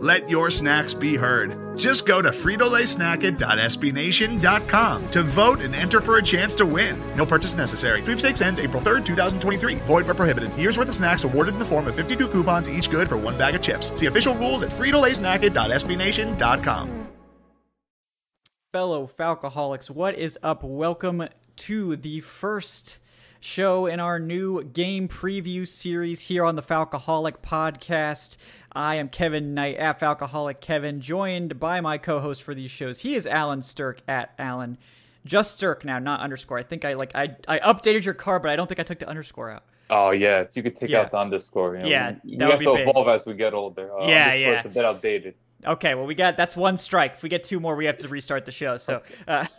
Let your snacks be heard. Just go to fritolaysnacket.sbnation.com to vote and enter for a chance to win. No purchase necessary. Sweepstakes ends April 3rd, 2023. Void where prohibited. Year's worth of snacks awarded in the form of 52 coupons, each good for one bag of chips. See official rules at fritolaysnacket.sbnation.com. Fellow Falcoholics, what is up? Welcome to the first show in our new game preview series here on the Falcoholic podcast. I am Kevin Knight at Alcoholic Kevin, joined by my co-host for these shows. He is Allen Strk at Allen. Just Strk now, not underscore. I think I like I I updated your car, but I don't think I took the underscore out. Oh yeah, you could take Yeah. out the underscore. You know, Yeah, we, that we have to big. evolve as we get older. Uh, Yeah, yeah. a bit outdated. Okay, well we got that's one strike. If we get two more, we have to restart the show. So, uh,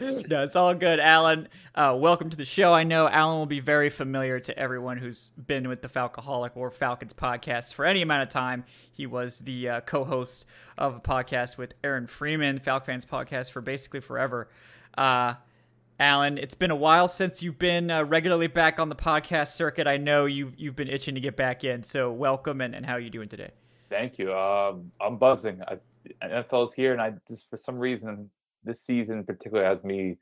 no, it's all good, Allen. Uh, welcome to the show. I know Allen will be very familiar to everyone who's been with the Falcoholic or Falcons podcast for any amount of time. He was the uh, co-host of a podcast with Aaron Freeman, Falcon Fans podcast, for basically forever. Uh, Allen, it's been a while since you've been uh, regularly back on the podcast circuit. I know you've you've been itching to get back in. So, welcome, and, and how are you doing today? Thank you. Um, I'm buzzing. I, NFL's here, and I just for some reason this season in particular has me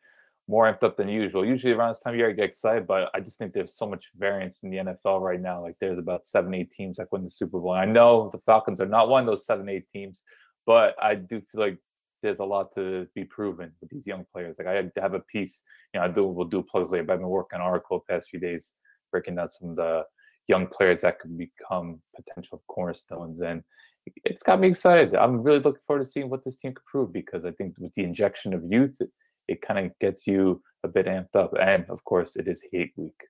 more amped up than usual. Usually around this time of year I get excited, but I just think there's so much variance in the NFL right now. Like there's about seven, eight teams that win the Super Bowl. And I know the Falcons are not one of those seven, eight teams, but I do feel like there's a lot to be proven with these young players. Like I have a piece, you know, I do we'll do plugs later, but I've been working on article the past few days breaking down some of the young players that could become potential cornerstones and it's got me excited. I'm really looking forward to seeing what this team could prove because I think with the injection of youth, it, it kind of gets you a bit amped up. And of course, it is hate week.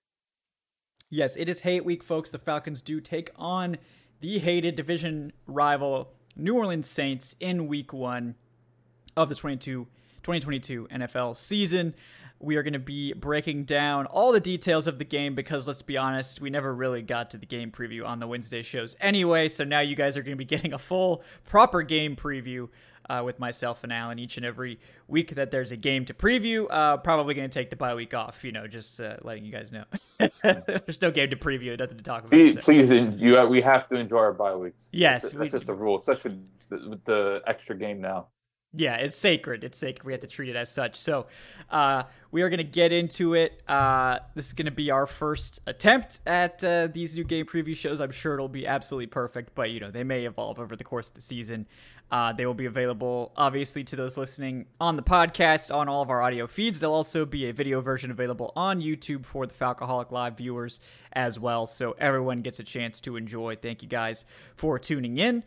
Yes, it is hate week, folks. The Falcons do take on the hated division rival New Orleans Saints in week one of the 22, 2022 NFL season. We are going to be breaking down all the details of the game because let's be honest, we never really got to the game preview on the Wednesday shows anyway. So now you guys are going to be getting a full, proper game preview uh, with myself and Allen each and every week that there's a game to preview. Uh, probably going to take the bye week off, you know, just uh, letting you guys know. there's no game to preview, nothing to talk about. Please, so- please, you we have to enjoy our bye weeks. Yes, that's, we- that's just a rule, especially with the, with the extra game now. Yeah, it's sacred. It's sacred. We have to treat it as such. So, uh, we are going to get into it. Uh, this is going to be our first attempt at uh, these new game preview shows. I'm sure it'll be absolutely perfect, but you know they may evolve over the course of the season. Uh, they will be available, obviously, to those listening on the podcast on all of our audio feeds. There'll also be a video version available on YouTube for the Falcoholic Live viewers as well. So everyone gets a chance to enjoy. Thank you guys for tuning in.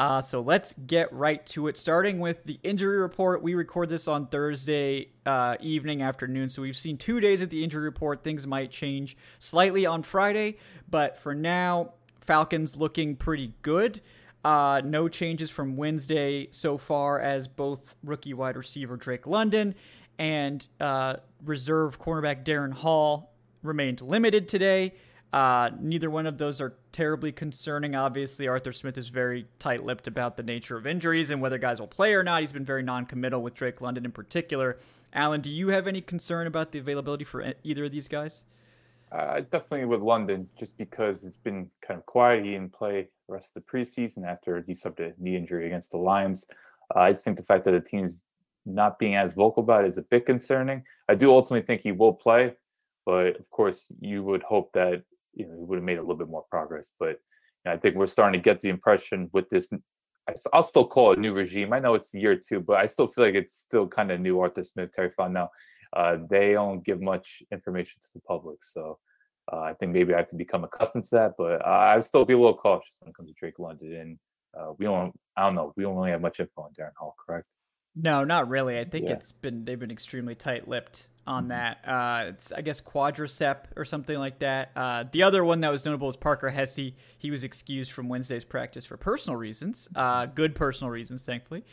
Uh, so let's get right to it. Starting with the injury report, we record this on Thursday uh, evening, afternoon. So we've seen two days of the injury report. Things might change slightly on Friday, but for now, Falcons looking pretty good. Uh, no changes from Wednesday so far, as both rookie wide receiver Drake London and uh, reserve cornerback Darren Hall remained limited today. Uh, neither one of those are terribly concerning. Obviously, Arthur Smith is very tight lipped about the nature of injuries and whether guys will play or not. He's been very non committal with Drake London in particular. Allen, do you have any concern about the availability for either of these guys? Uh, definitely with London, just because it's been kind of quiet. He didn't play the rest of the preseason after he suffered a knee injury against the Lions. Uh, I just think the fact that the team's not being as vocal about it is a bit concerning. I do ultimately think he will play, but of course, you would hope that you know he would have made a little bit more progress. But I think we're starting to get the impression with this. I'll still call it a new regime. I know it's year two, but I still feel like it's still kind of new. Arthur Smith, Terry Fontenot uh, they don't give much information to the public. So uh, I think maybe I have to become accustomed to that. But uh, I'd still be a little cautious when it comes to Drake London. And uh, we don't, I don't know, we don't really have much info on Darren Hall, correct? No, not really. I think Yeah. it's been they've been extremely tight lipped on that. Uh, it's I guess quadricep or something like that. Uh, the other one that was notable was Parker Hesse. He was excused from Wednesday's practice for personal reasons, uh, good personal reasons, thankfully.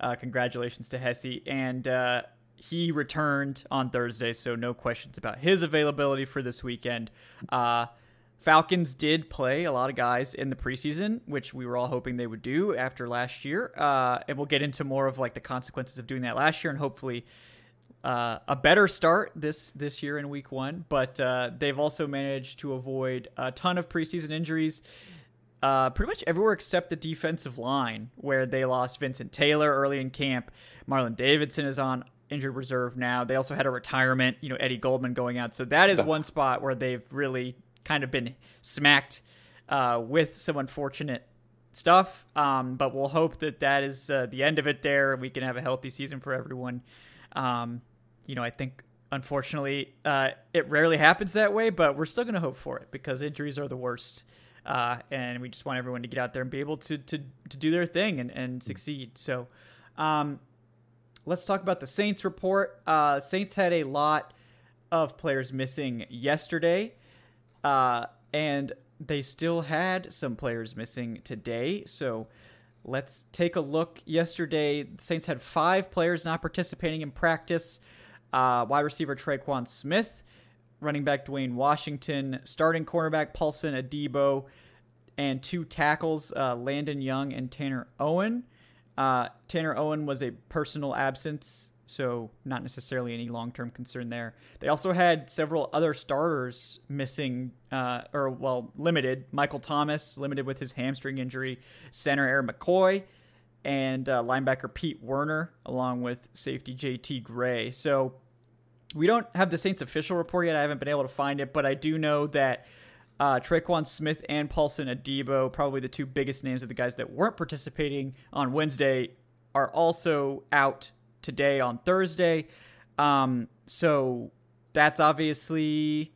Uh, congratulations to Hesse and. Uh, he returned on Thursday, so no questions about his availability for this weekend. Uh, Falcons did play a lot of guys in the preseason, which we were all hoping they would do after last year. Uh, and we'll get into more of like the consequences of doing that last year, and hopefully uh, a better start this this year in Week One. But uh, they've also managed to avoid a ton of preseason injuries. Uh, pretty much everywhere except the defensive line, where they lost Vincent Taylor early in camp. Marlon Davidson is on injured reserve now. They also had a retirement, you know, Eddie Goldman going out. So that is one spot where they've really kind of been smacked uh, with some unfortunate stuff. Um, but we'll hope that that is uh, the end of it there. And we can have a healthy season for everyone. Um, you know, I think unfortunately uh, it rarely happens that way, but we're still going to hope for it because injuries are the worst. Uh, and we just want everyone to get out there and be able to to, to do their thing and, and succeed. So, um, let's talk about the Saints report. Uh, Saints had a lot of players missing yesterday, uh, and they still had some players missing today. So let's take a look. Yesterday, the Saints had five players not participating in practice uh, wide receiver Tre'Quan Smith, running back Dwayne Washington, starting cornerback Paulson Adebo, and two tackles, uh, Landon Young and Tanner Owen. Uh, Tanner Owen was a personal absence, so not necessarily any long term concern there. They also had several other starters missing, uh, or well, limited. Michael Thomas, limited with his hamstring injury. Center Erik McCoy, and uh, linebacker Pete Werner, along with safety JT Gray. So we don't have the Saints official report yet. I haven't been able to find it, but I do know that uh, Tre'Quan Smith and Paulson Adebo, probably the two biggest names of the guys that weren't participating on Wednesday, are also out today on Thursday. Um, so that's obviously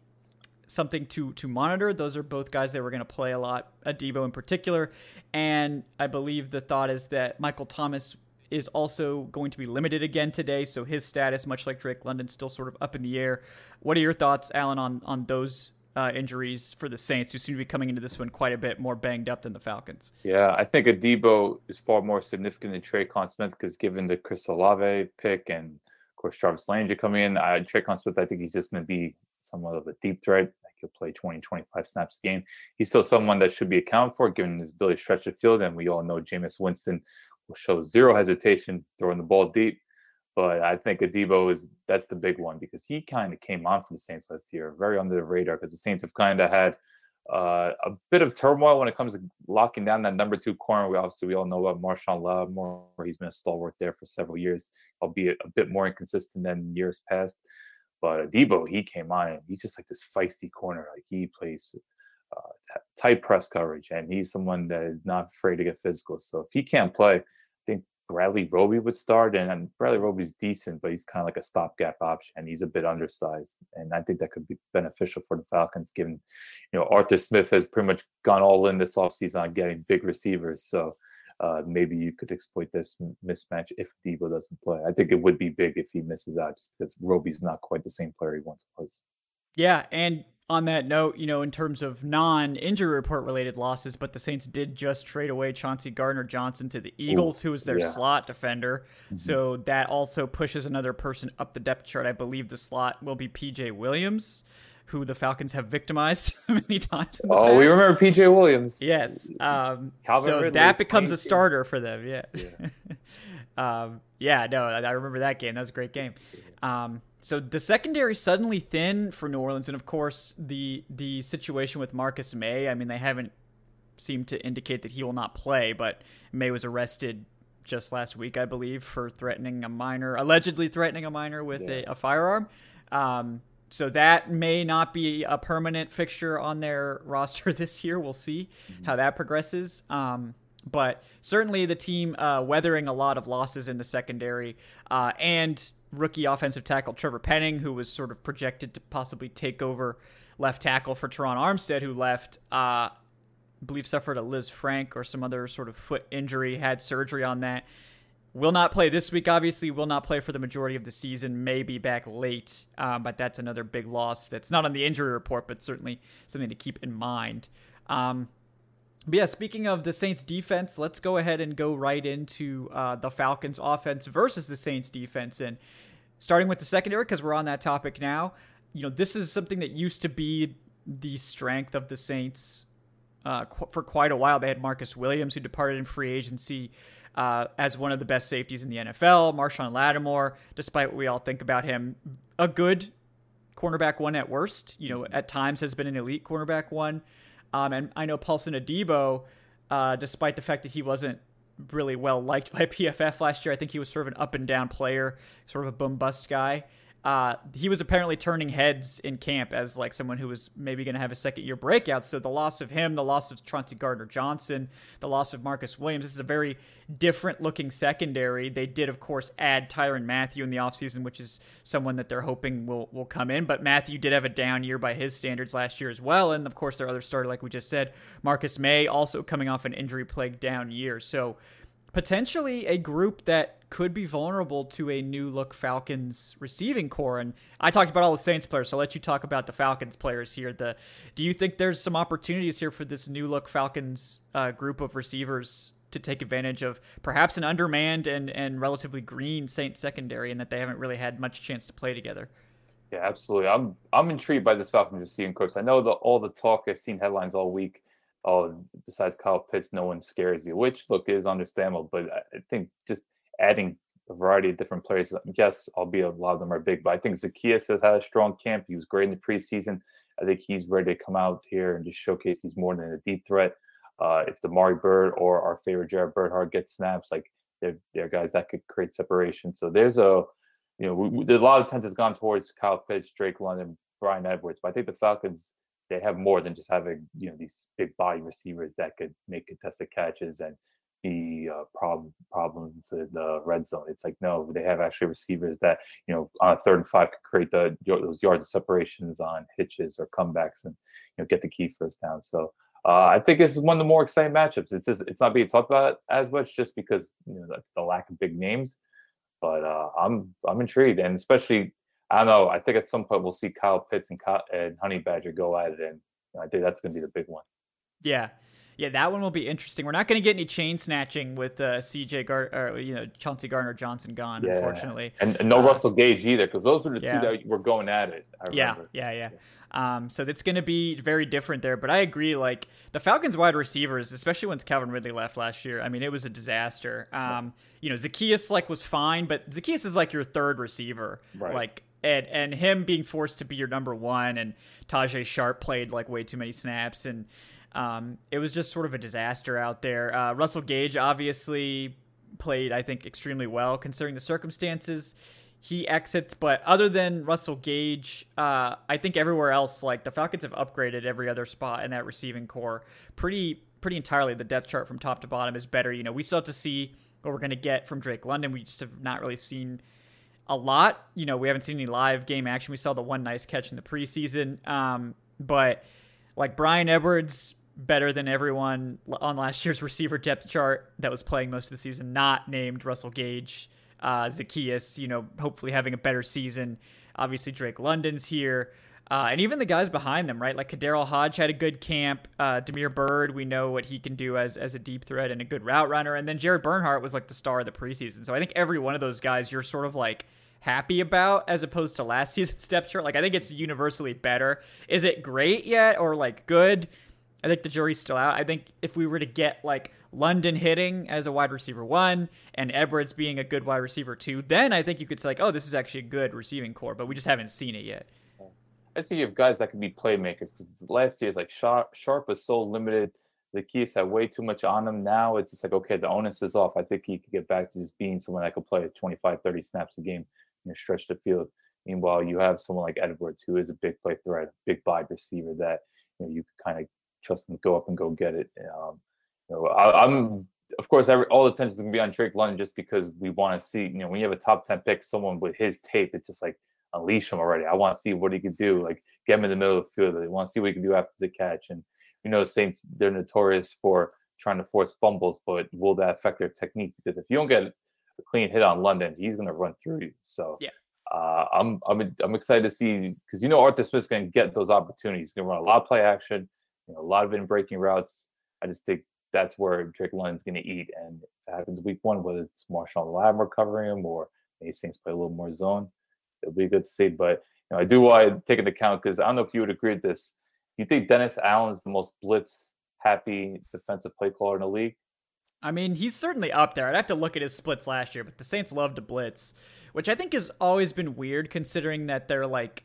something to to monitor. Those are both guys that were going to play a lot, Adebo in particular, and I believe the thought is that Michael Thomas is also going to be limited again today, so his status, much like Drake London, still sort of up in the air. What are your thoughts, Allen, on on those uh, injuries for the Saints, who seem to be coming into this one quite a bit more banged up than the Falcons? Yeah, I think Adebo is far more significant than Tre'Quan Smith because given the Chris Olave pick and of course Jarvis Landry coming in, I, Tre'Quan Smith, I think he's just going to be somewhat of a deep threat. He'll play 20, 25 snaps a game. He's still someone that should be accounted for given his ability to stretch the field. And we all know Jameis Winston will show zero hesitation throwing the ball deep. But I think Adebo is that's the big one because he kind of came on for the Saints last year, very under the radar because the Saints have kind of had uh, a bit of turmoil when it comes to locking down that number two corner. We obviously we all know about Marshon Lattimore. He's been a stalwart there for several years, albeit a bit more inconsistent than years past. But Adebo, he came on and he's just like this feisty corner. Like he plays uh, tight press coverage, and he's someone that is not afraid to get physical. So if he can't play, I think Bradley Roby would start, and, and Bradley Roby's decent, but he's kind of like a stopgap option. and He's a bit undersized, and I think that could be beneficial for the Falcons, given you know Arthur Smith has pretty much gone all in this offseason on getting big receivers. So uh, maybe you could exploit this mismatch if Debo doesn't play. I think it would be big if he misses out, just because Roby's not quite the same player he once was. Yeah, and on that note, you know, in terms of non injury report related losses, but the Saints did just trade away Chauncey Gardner Johnson to the Eagles, Ooh, who was their yeah. slot defender. Mm-hmm. So that also pushes another person up the depth chart. I believe the slot will be PJ Williams, who the Falcons have victimized many times. oh, past. we remember PJ Williams. Yes. Um, so Ridley, that becomes a starter for them. Yeah. Yeah. um, yeah, no, I remember that game. That was a great game. Um, so the secondary suddenly thin for New Orleans, and of course the the situation with Marcus Maye. I mean, they haven't seemed to indicate that he will not play, but Maye was arrested just last week, I believe, for threatening a minor, allegedly threatening a minor with yeah. a, a, firearm. Um, so that may not be a permanent fixture on their roster this year. We'll see mm-hmm. how that progresses. Um, but certainly the team uh, weathering a lot of losses in the secondary uh, and rookie offensive tackle Trevor Penning, who was sort of projected to possibly take over left tackle for Terron Armstead, who left, uh, I believe suffered a Lisfranc or some other sort of foot injury, had surgery on that. Will not play this week. Obviously, will not play for the majority of the season. May be back late, um, but that's another big loss. That's not on the injury report, but certainly something to keep in mind. Um, but yeah, speaking of the Saints defense, let's go ahead and go right into uh, the Falcons offense versus the Saints defense. And starting with the secondary, because we're on that topic now, you know, this is something that used to be the strength of the Saints uh, qu- for quite a while. They had Marcus Williams, who departed in free agency uh, as one of the best safeties in the NFL. Marshon Lattimore, despite what we all think about him, a good cornerback one at worst. You know, at times has been an elite cornerback one. Um, and I know Paulson Adebo, uh, despite the fact that he wasn't really well liked by PFF last year, I think he was sort of an up and down player, sort of a boom bust guy. Uh, he was apparently turning heads in camp as like someone who was maybe going to have a second year breakout. So the loss of him, the loss of Chauncey Gardner Johnson, the loss of Marcus Williams, this is a very different looking secondary. They did, of course, add Tyrann Mathieu in the offseason, which is someone that they're hoping will will come in. But Mathieu did have a down year by his standards last year as well. And of course, their other starter, like we just said, Marcus Maye, also coming off an injury plagued down year. So potentially a group that could be vulnerable to a new look Falcons receiving corps. And I talked about all the Saints players, so I'll let you talk about the Falcons players here. The do you think there's some opportunities here for this new look Falcons uh, group of receivers to take advantage of perhaps an undermanned and and relatively green Saints secondary, and that they haven't really had much chance to play together? Yeah, absolutely. I'm I'm intrigued by this Falcons receiving course. I know the all the talk I've seen headlines all week oh, besides Kyle Pitts, no one scares you, which look is understandable. But I think just adding a variety of different players, yes, albeit a lot of them are big, but I think Zaccheaus has had a strong camp. He was great in the preseason. I think he's ready to come out here and just showcase he's more than a deep threat. Uh, if Mari Byrd or our favorite Jared Bernhardt gets snaps, like they're, they're guys that could create separation. So there's a, you know, we, we, there's a lot of attention has gone towards Kyle Pitts, Drake London, Bryan Edwards, but I think the Falcons they have more than just having you know these big body receivers that could make contested catches and be uh, problem problems in the red zone. It's like no, they have actually receivers that you know on a third and five could create the those yards of separations on hitches or comebacks and you know get the key first down. So uh, I think this is one of the more exciting matchups. It's just, it's not being talked about as much just because you know the, the lack of big names. But uh, I'm I'm intrigued, and especially I don't know. I think at some point we'll see Kyle Pitts and, Kyle, and Honey Badger go at it, and I think that's going to be the big one. Yeah, yeah, that one will be interesting. We're not going to get any chain snatching with uh, CJ Gar- or you know Chauncey Gardner Johnson gone, yeah. unfortunately, and, and no uh, Russell Gage either, because those were the yeah. two that were going at it. Yeah, yeah, yeah, yeah. Um, so it's going to be very different there. But I agree. Like the Falcons' wide receivers, especially once Calvin Ridley left last year, I mean, it was a disaster. Um, you know, Zaccheaus like was fine, but Zaccheaus is like your third receiver. Right. Like and and him being forced to be your number one, and Tajae Sharpe played like way too many snaps, and um, it was just sort of a disaster out there. Uh, Russell Gage obviously played, I think, extremely well considering the circumstances. He exits, but other than Russell Gage, uh, I think everywhere else, like the Falcons have upgraded every other spot in that receiving corps pretty pretty entirely. The depth chart from top to bottom is better. You know, we still have to see what we're going to get from Drake London. We just have not really seen a lot. You know, we haven't seen any live game action. We saw the one nice catch in the preseason. Um, but like Bryan Edwards, better than everyone on last year's receiver depth chart that was playing most of the season, not named Russell Gage. Uh, Zaccheaus, you know, hopefully having a better season. Obviously, Drake London's here. Uh, and even the guys behind them, right? Like KhaDarel Hodge had a good camp. Uh, Damiere Byrd, we know what he can do as as a deep threat and a good route runner. And then Jared Bernhardt was like the star of the preseason. So I think every one of those guys you're sort of like happy about as opposed to last season's depth chart. Like I think it's universally better. Is it great yet or like good? I think the jury's still out. I think if we were to get like London hitting as a wide receiver one and Edwards being a good wide receiver two, then I think you could say like, oh, this is actually a good receiving corps. But we just haven't seen it yet. I see you have guys that could be playmakers because last year it's like Sharp, Sharpe was so limited. The keys had way too much on him. Now it's just like, okay, the onus is off. I think he could get back to just being someone that could play 25, 30 snaps a game, you know, stretch the field. Meanwhile, you have someone like Edwards, who is a big play threat, a big wide receiver that you know you could kind of trust him to go up and go get it. Um, you know, I, am of course every, all the attention is gonna be on Drake London just because we want to see. You know, when you have a top ten pick, someone with his tape, it's just like unleash him already. I want to see what he could do. Like get him in the middle of the field. They want to see what he can do after the catch. And you know, Saints they're notorious for trying to force fumbles, but will that affect their technique? Because if you don't get a clean hit on London, he's going to run through you. So yeah, uh, I'm I'm I'm excited to see because you know Arthur Smith's going to get those opportunities. He's going to run a lot of play action, you know, a lot of in breaking routes. I just think that's where Drake London's going to eat. And if it happens week one, whether it's Marshon Lattimore covering him or maybe Saints play a little more zone, it'll be good to see. But you know, I do want to take into account because I don't know if you would agree with this. You think Dennis Allen's the most blitz happy defensive play caller in the league? I mean, he's certainly up there. I'd have to look at his splits last year, but the Saints love to blitz, which I think has always been weird considering that they're like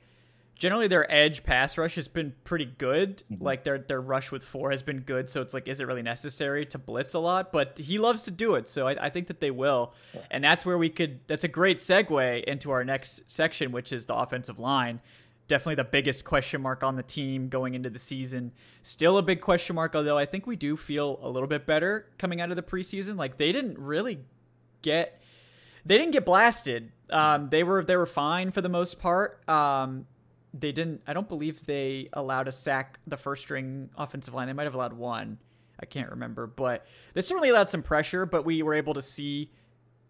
generally their edge pass rush has been pretty good. Mm-hmm. Like their their rush with four has been good. So it's like, is it really necessary to blitz a lot? But he loves to do it, so I, I think that they will. Yeah. And that's where we could. That's a great segue into our next section, which is the offensive line definitely the biggest question mark on the team going into the season. Still a big question mark, although I think we do feel a little bit better coming out of the preseason. Like they didn't really get they didn't get blasted. Um, they were they were fine for the most part. Um, they didn't. I don't believe they allowed a sack the first string offensive line. They might have allowed one. I can't remember, but they certainly allowed some pressure. But we were able to see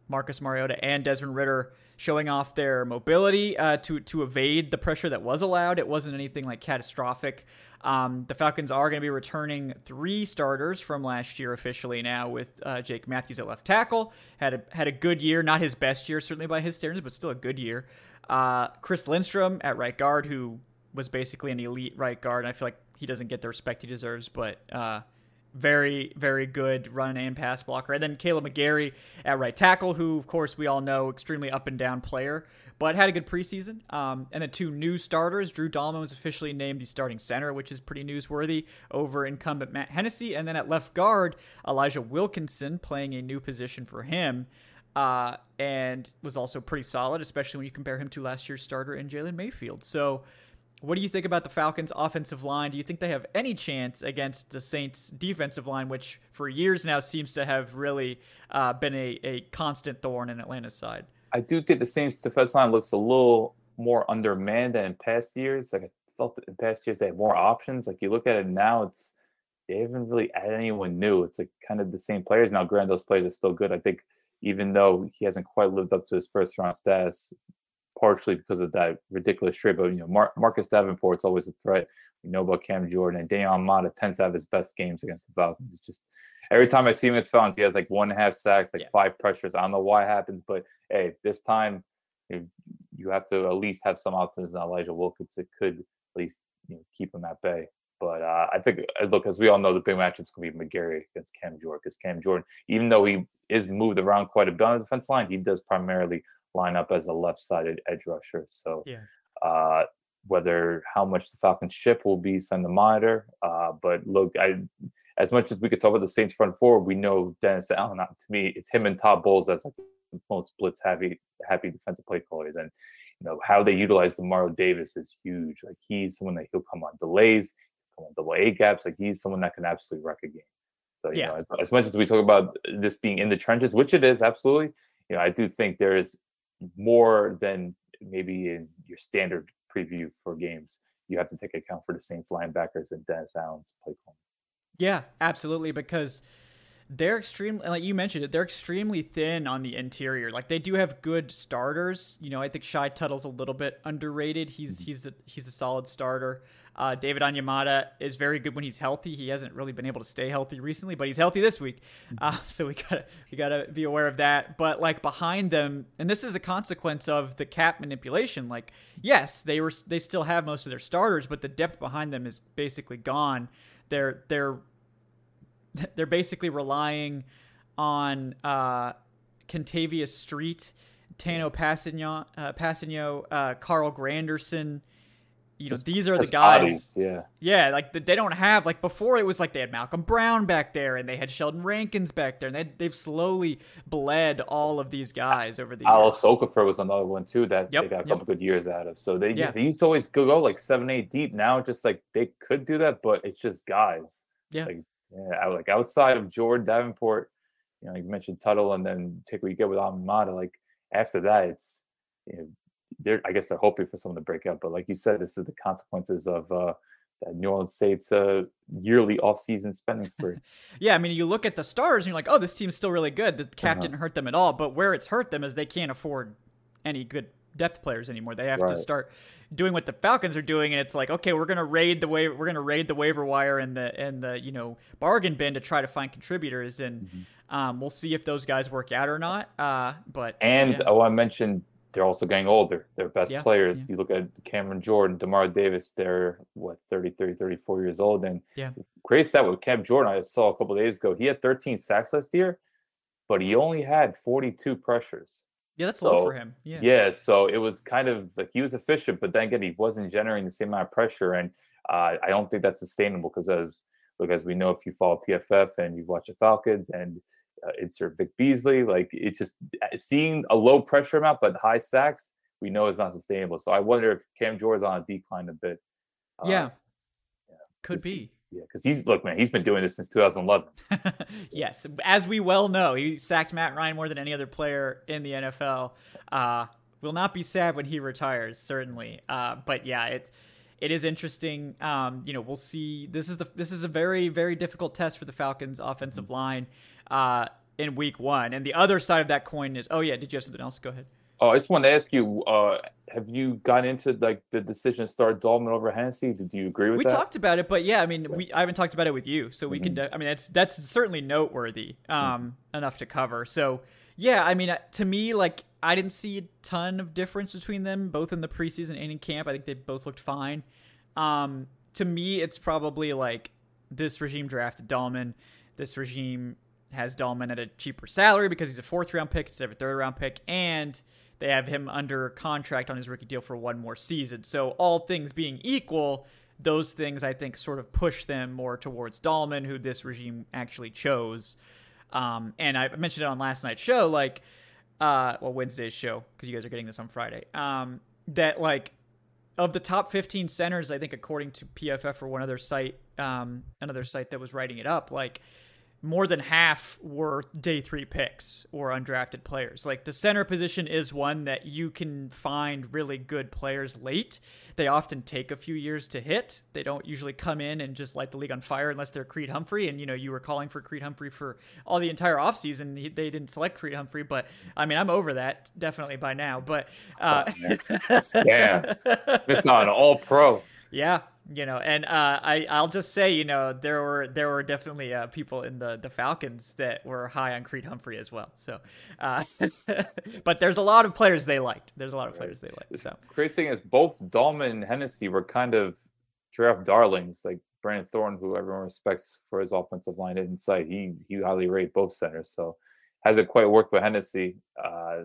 Marcus Mariota and Desmond Ridder showing off their mobility uh, to to evade the pressure that was allowed. It wasn't anything like catastrophic. Um, the Falcons are going to be returning three starters from last year officially now with uh, Jake Matthews at left tackle. Had a, had a good year, not his best year certainly by his standards, but still a good year. Uh, Chris Lindstrom at right guard, who was basically an elite right guard. I feel like he doesn't get the respect he deserves, but uh, very, very good run and pass blocker. And then Kaleb McGary at right tackle, who, of course, we all know, extremely up and down player, but had a good preseason. Um, and the two new starters. Drew Dalman was officially named the starting center, which is pretty newsworthy over incumbent Matt Hennessy. And then at left guard, Elijah Wilkinson playing a new position for him. Uh, and was also pretty solid, especially when you compare him to last year's starter in Jalen Mayfield. So, what do you think about the Falcons' offensive line? Do you think they have any chance against the Saints' defensive line, which for years now seems to have really uh, been a, a constant thorn in Atlanta's side? I do think the Saints' defense line looks a little more undermanned than in past years. Like I felt in past years they had more options. Like you look at it now, it's they haven't really added anyone new. It's like kind of the same players. Now, granted, those players are still good. I think even though he hasn't quite lived up to his first round status, partially because of that ridiculous trade. But you know, Mar- Marcus Davenport's always a threat. We know about Cam Jordan and Dayon Mata tends to have his best games against the Falcons. It's just every time I see him against Falcons, he has like one and a half sacks, like yeah. five pressures. I don't know why it happens, but hey, this time you have to at least have some optimism. On Elijah Wilkins it could at least you know, keep him at bay. But uh, I think, uh, look, as we all know, the big matchup's going to be McGary against Cam Jordan. Because Cam Jordan, even though he is moved around quite a bit on the defense line, he does primarily line up as a left-sided edge rusher. So yeah. uh, whether how much the Falcons ship will be send the monitor. Uh, but look, I as much as we could talk about the Saints front four, we know Dennis Allen. To me, it's him and Todd Bowles as like the most blitz heavy happy defensive play callers, and you know how they utilize the Demario Davis is huge. Like he's someone that he'll come on delays, on double A gaps. Like he's someone that can absolutely wreck a game. So you yeah. know, as, as much as we talk about this being in the trenches, which it is absolutely, you know, I do think there is more than maybe in your standard preview for games. You have to take account for the Saints linebackers and Dennis Allen's play call. Yeah, absolutely, because they're extremely like you mentioned it they're extremely thin on the interior like they do have good starters you know i think shy tuttle's a little bit underrated he's mm-hmm. he's a he's a solid starter uh, David Onyemata is very good when he's healthy. He hasn't really been able to stay healthy recently, but he's healthy this week, uh, so we gotta we gotta be aware of that. But like behind them, and this is a consequence of the cap manipulation. Like, yes, they were they still have most of their starters, but the depth behind them is basically gone. They're they're they're basically relying on uh, Kentavius Street, Tano Kpassagnon, uh, Kpassagnon, uh, Carl Granderson you know, just, these are the guys. Bodies, yeah. Yeah, like they don't have like before it was like they had Malcolm Brown back there and they had Sheldon Rankins back there and they they've slowly bled all of these guys over the Alex years. Okafor was another one too that yep, they got a couple yep. good years out of. So they yeah. they used to always go like seven, eight deep. Now just like they could do that, but it's just guys. Yeah. Like yeah, like outside of Jordan Davenport, you know, you mentioned Tuttle and then take what you get with Amada, like after that it's you know, they're I guess they're hoping for someone to break out. But like you said, this is the consequences of uh, New Orleans Saints uh, yearly offseason spending spree. yeah, I mean, you look at the stars and you're like, oh, this team's still really good. The cap uh-huh. didn't hurt them at all. But where it's hurt them is they can't afford any good depth players anymore. They have right. to start doing what the Falcons are doing, and it's like, okay, we're gonna raid the way we're gonna raid the waiver wire and the and the you know bargain bin to try to find contributors, and mm-hmm. um, we'll see if those guys work out or not. Uh, but and yeah. I want to mention they're also getting older. They're best yeah, players. Yeah. You look at Cameron Jordan, Demario Davis, they're what 30, 30, 34 years old. And yeah, crazy that with Cam Jordan, I saw a couple days ago, he had 13 sacks last year, but he only had 42 pressures. Yeah, that's so, low for him. Yeah. Yeah. So it was kind of like he was efficient, but then again, he wasn't generating the same amount of pressure. And uh, I don't think that's sustainable because as look, as we know, if you follow PFF and you've watched the Falcons and uh, insert Vic Beasley. Like it just uh, seeing a low pressure amount but high sacks, we know it's not sustainable. So I wonder if Cam Jordan's on a decline a bit. Uh, yeah. yeah, could be. Yeah, because he's look, man, he's been doing this since 2011. yes, as we well know, he sacked Matt Ryan more than any other player in the NFL. Uh, will not be sad when he retires, certainly. Uh, but yeah, it's it is interesting. Um, you know, we'll see. This is the this is a very very difficult test for the Falcons' offensive mm-hmm. line uh, in week one. And the other side of that coin is, oh yeah, did you have something else? Go ahead. Oh, I just wanted to ask you, uh, have you gotten into like the decision to start Dalman over Hennessy? Did you agree with we that? We talked about it, but yeah, I mean, we I haven't talked about it with you, so we mm-hmm. can. I mean, that's that's certainly noteworthy um, mm-hmm. enough to cover. So yeah, I mean, uh, to me, like I didn't see a ton of difference between them, both in the preseason and in camp. I think they both looked fine. Um, to me, it's probably like this regime drafted Dalman. This regime has Dalman at a cheaper salary because he's a fourth round pick instead of a third round pick, and they have him under contract on his rookie deal for one more season. So, all things being equal, those things I think sort of push them more towards Dalman, who this regime actually chose. Um, and I mentioned it on last night's show, like, uh, well, Wednesday's show, because you guys are getting this on Friday, um, that, like, of the top 15 centers, I think, according to PFF or one other site, um, another site that was writing it up, like, more than half were day three picks or undrafted players. Like the center position is one that you can find really good players late. They often take a few years to hit. They don't usually come in and just light the league on fire unless they're Creed Humphrey. And, you know, you were calling for Creed Humphrey for all the entire offseason. They didn't select Creed Humphrey, but I mean, I'm over that definitely by now. But, uh, yeah, it's not an all pro. Yeah, you know, and uh, I I'll just say, you know, there were there were definitely uh, people in the the Falcons that were high on Creed Humphrey as well. So, uh, but there's a lot of players they liked. There's a lot of players they liked. So crazy thing is, both Dalman and Hennessy were kind of draft darlings. Like Brandon Thorn, who everyone respects for his offensive line insight, he he highly rated both centers. So hasn't quite worked with Hennessy. Uh,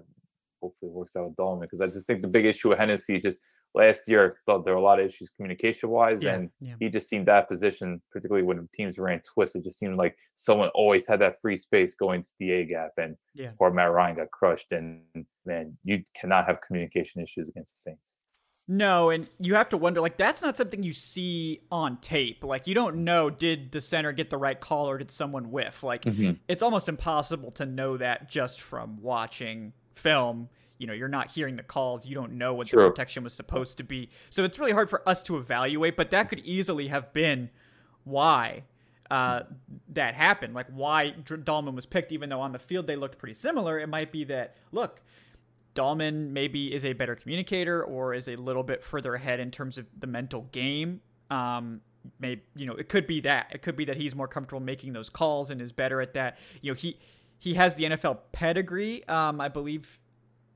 hopefully, it works out with Dalman because I just think the big issue with Hennessy is just last year thought there were a lot of issues communication wise yeah, and yeah. he just seemed that position particularly when teams ran twists it just seemed like someone always had that free space going to the a gap and yeah. poor matt ryan got crushed and man you cannot have communication issues against the saints no, and you have to wonder like that's not something you see on tape. Like you don't know did the center get the right call or did someone whiff? Like mm-hmm. it's almost impossible to know that just from watching film you know you're not hearing the calls you don't know what True. the protection was supposed to be. So it's really hard for us to evaluate but that could easily have been why uh, that happened. Like why Dalman was picked even though on the field they looked pretty similar it might be that look Dalman maybe is a better communicator or is a little bit further ahead in terms of the mental game. Um, maybe you know it could be that. It could be that he's more comfortable making those calls and is better at that. You know he he has the NFL pedigree um, I believe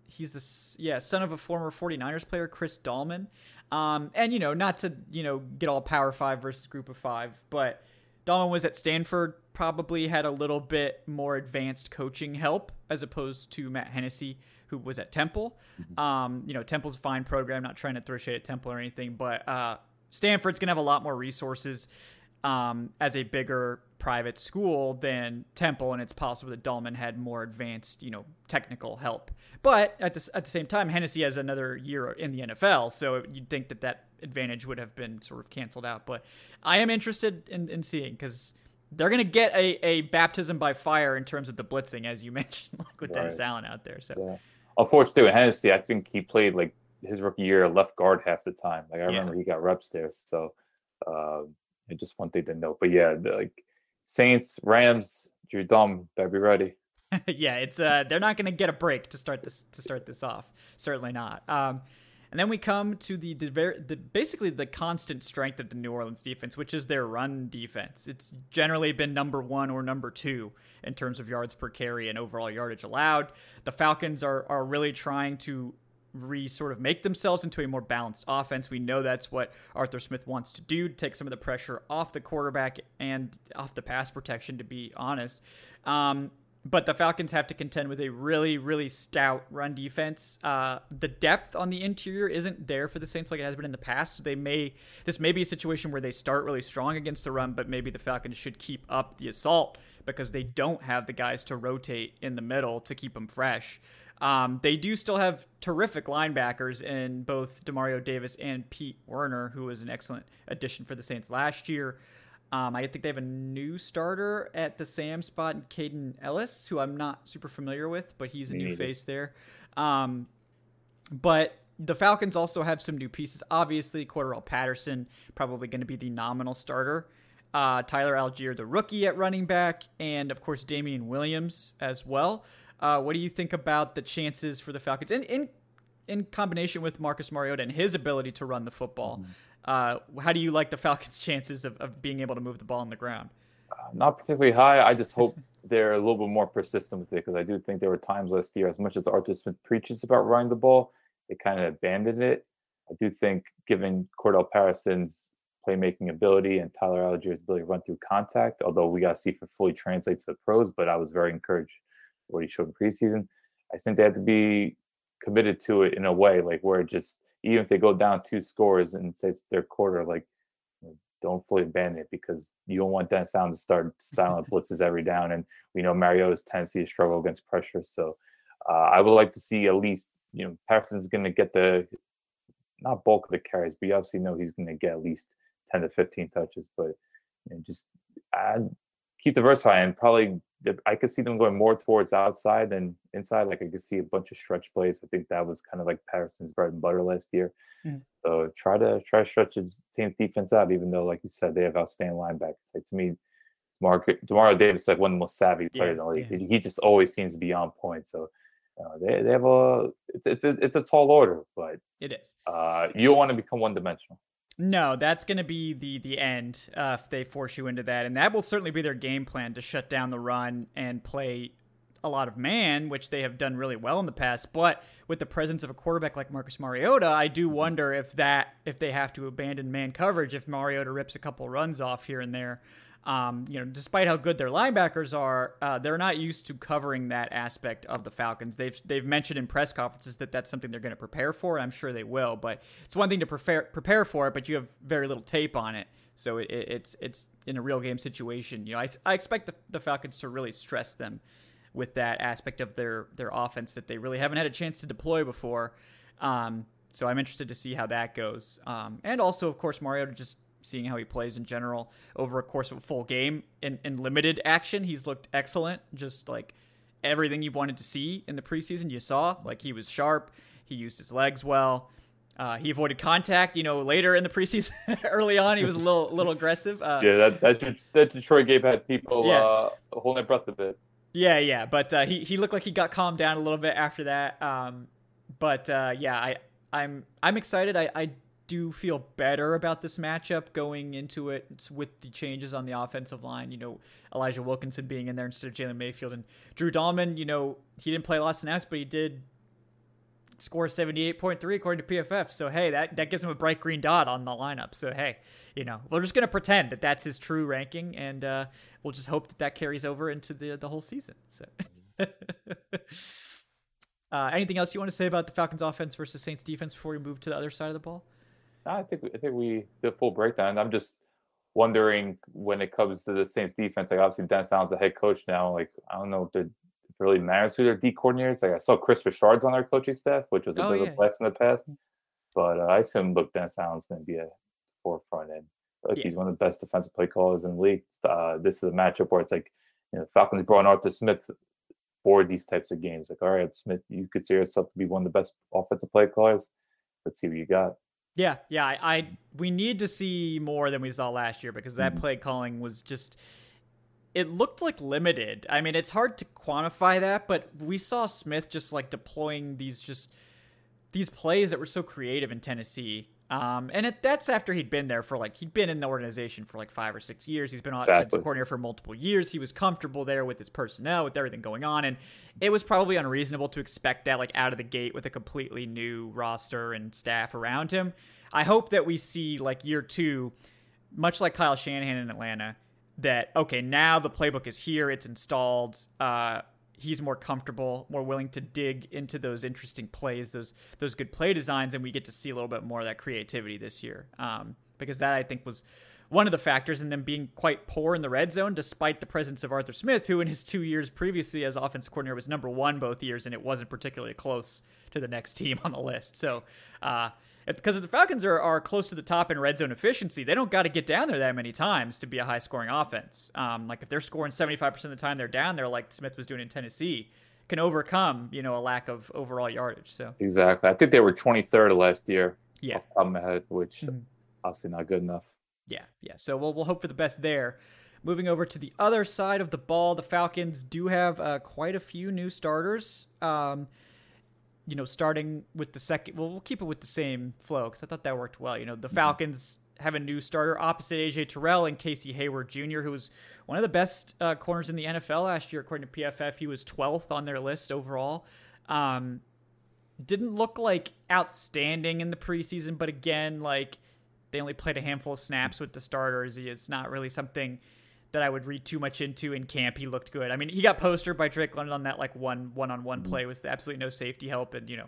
he's the yeah son of a former 49ers player Chris Dalman. Um, and you know, not to you know get all Power Five versus Group of Five, but Dalman was at Stanford, probably had a little bit more advanced coaching help as opposed to Matt Hennessy, who was at Temple. Mm-hmm. Um, you know, Temple's a fine program, not trying to throw shade at Temple or anything, but uh, Stanford's gonna have a lot more resources um, as a bigger private school than Temple, and it's possible that Dalman had more advanced, you know, technical help. But at the at the same time, Hennessy has another year in the NFL, so you'd think that that advantage would have been sort of canceled out. But I am interested in, in seeing because they're going to get a, a baptism by fire in terms of the blitzing, as you mentioned, like with right. Dennis Allen out there. So, yeah. unfortunately, with Hennessy, I think he played like his rookie year left guard half the time. Like I remember yeah. he got reps there, so Uh, just one thing to note. But yeah, like Saints, Rams, Drew Dom, better be ready. yeah, it's uh, they're not going to get a break to start this to start this off. Certainly not. Um, and then we come to the, the, the basically the constant strength of the New Orleans defense, which is their run defense. It's generally been number one or number two in terms of yards per carry and overall yardage allowed. The Falcons are are really trying to re sort of make themselves into a more balanced offense. We know that's what Arthur Smith wants to do, take some of the pressure off the quarterback and off the pass protection, to be honest. Um, but the Falcons have to contend with a really, really stout run defense. Uh, the depth on the interior isn't there for the Saints like it has been in the past. So they may this may be a situation where they start really strong against the run, but maybe the Falcons should keep up the assault because they don't have the guys to rotate in the middle to keep them fresh. Um, they do still have terrific linebackers in both Demario Davis and Pete Werner, who was an excellent addition for the Saints last year. Um, I think they have a new starter at the Sam spot, Kaden Elliss, who I'm not super familiar with, but he's a Me new face there. Um, but the Falcons also have some new pieces. Obviously, Cordarrelle Patterson probably going to be the nominal starter. Uh, Tyler Allgeier, the rookie at running back, and of course Damien Williams as well. Uh, what do you think about the chances for the Falcons in in, in combination with Marcus Mariota and his ability to run the football? Mm-hmm. Uh, how do you like the Falcons' chances of, of being able to move the ball on the ground? Uh, not particularly high. I just hope they're a little bit more persistent with it because I do think there were times last year, as much as Arthur Smith preaches about running the ball, they kind of abandoned it. I do think, given Cordell Patterson's playmaking ability and Tyler Allgeier's ability to run through contact, although we got to see if it fully translates to the pros, but I was very encouraged what he showed in preseason. I think they have to be committed to it in a way, like where it just even if they go down two scores and say it's their quarter, like don't fully abandon it because you don't want Dennis Allen to start styling blitzes every down. And we know Mariota's tendency to struggle against pressure. So uh, I would like to see at least, you know, Patterson's going to get the not bulk of the carries, but you obviously know he's going to get at least 10 to 15 touches. But you know, just add, keep diversifying and probably I could see them going more towards outside than inside. Like I could see a bunch of stretch plays. I think that was kind of like Patterson's bread and butter last year. Mm. So try to try to stretch the team's defense out, even though, like you said, they have outstanding linebackers. Like to me, Mark Demario Davis is like one of the most savvy players yeah, in the league. Yeah. He just always seems to be on point. So uh, they they have a it's it's a, it's a tall order, but it is. Uh, you don't want to become one dimensional. No, that's going to be the the end uh, if they force you into that, and that will certainly be their game plan to shut down the run and play a lot of man, which they have done really well in the past. But with the presence of a quarterback like Marcus Mariota, I do wonder if that if they have to abandon man coverage if Mariota rips a couple runs off here and there. Um, you know, despite how good their linebackers are, uh, they're not used to covering that aspect of the Falcons. They've they've mentioned in press conferences that that's something they're going to prepare for. I'm sure they will, but it's one thing to prepare prepare for it, but you have very little tape on it, so it, it's it's in a real game situation. You know, I, I expect the, the Falcons to really stress them with that aspect of their their offense that they really haven't had a chance to deploy before. Um, so I'm interested to see how that goes. Um, and also, of course, Mario just seeing how he plays in general over a course of a full game in, in limited action. He's looked excellent, just like everything you've wanted to see in the preseason. You saw like he was sharp, he used his legs well. Uh, he avoided contact. You know, later in the preseason, early on, he was a little, little aggressive. Uh, yeah, that, that that Detroit game had people yeah. uh, holding their breath a bit. Yeah, yeah, but uh, he he looked like he got calmed down a little bit after that. Um, but uh, yeah, I I'm I'm excited. I, I do feel better about this matchup going into it with the changes on the offensive line. You know, Elijah Wilkinson being in there instead of Jalen Mayfield and Drew Dalman. You know, he didn't play of snaps, but he did score 78.3 according to PFF. So hey, that that gives him a bright green dot on the lineup. So hey, you know, we're just gonna pretend that that's his true ranking, and uh, we'll just hope that that carries over into the the whole season. So. uh, anything else you want to say about the Falcons' offense versus Saints' defense before we move to the other side of the ball? I think I think we did full breakdown. I'm just wondering when it comes to the Saints defense. Like obviously Dan Allen's the head coach now. Like I don't know if it really matters who their D coordinators. Like I saw Kris Richard's on their coaching staff, which was a oh, bit yeah. of a blast in the past. But uh, I assume look Dan Allen's going to be a forefront and like yeah. he's one of the best defensive play callers in the league. Uh, this is a matchup where it's like you know Falcons brought Arthur Smith for these types of games. Like all right, Smith, you consider yourself to be one of the best offensive play callers. Let's see what you got. Yeah, yeah. I, I we need to see more than we saw last year because that Mhm. play calling was just it looked like limited. I mean, it's hard to quantify that, but we saw Smith just like deploying these just these plays that were so creative in Tennessee. Um, and it, that's after he'd been there for like he'd been in the organization for like five or six years. He's been on offensive Exactly. coordinator for multiple years. He was comfortable there with his personnel, with everything going on, and it was probably unreasonable to expect that like out of the gate with a completely new roster and staff around him. I hope that we see like year two, much like Kyle Shanahan in Atlanta, that okay now the playbook is here, it's installed. Uh, he's more comfortable, more willing to dig into those interesting plays, those those good play designs, and we get to see a little bit more of that creativity this year. Um, because that I think was one of the factors in them being quite poor in the red zone, despite the presence of Arthur Smith, who in his two years previously as offensive coordinator was number one both years, and it wasn't particularly close to the next team on the list. So, uh, because the Falcons are, are close to the top in red zone efficiency, they don't got to get down there that many times to be a high scoring offense. Um, like if they're scoring 75% of the time they're down there, like Smith was doing in Tennessee, can overcome, you know, a lack of overall yardage. So, Exactly. I think they were 23rd last year. yeah. Off the top of my head, which Mhm. obviously not good enough. Yeah, yeah. So we'll we'll hope for the best there. Moving over to the other side of the ball, the Falcons do have uh, quite a few new starters. Um, you know, starting with the second. Well, we'll keep it with the same flow because I thought that worked well. You know, the Falcons have a new starter opposite AJ Terrell and Casey Hayward Jr., who was one of the best uh, corners in the NFL last year, according to PFF. He was 12th on their list overall. Um, didn't look like outstanding in the preseason, but again, like they only played a handful of snaps with the starters. It's not really something that I would read too much into in camp. He looked good. I mean, he got postered by Drake London on that like one one on one play with absolutely no safety help, and you know,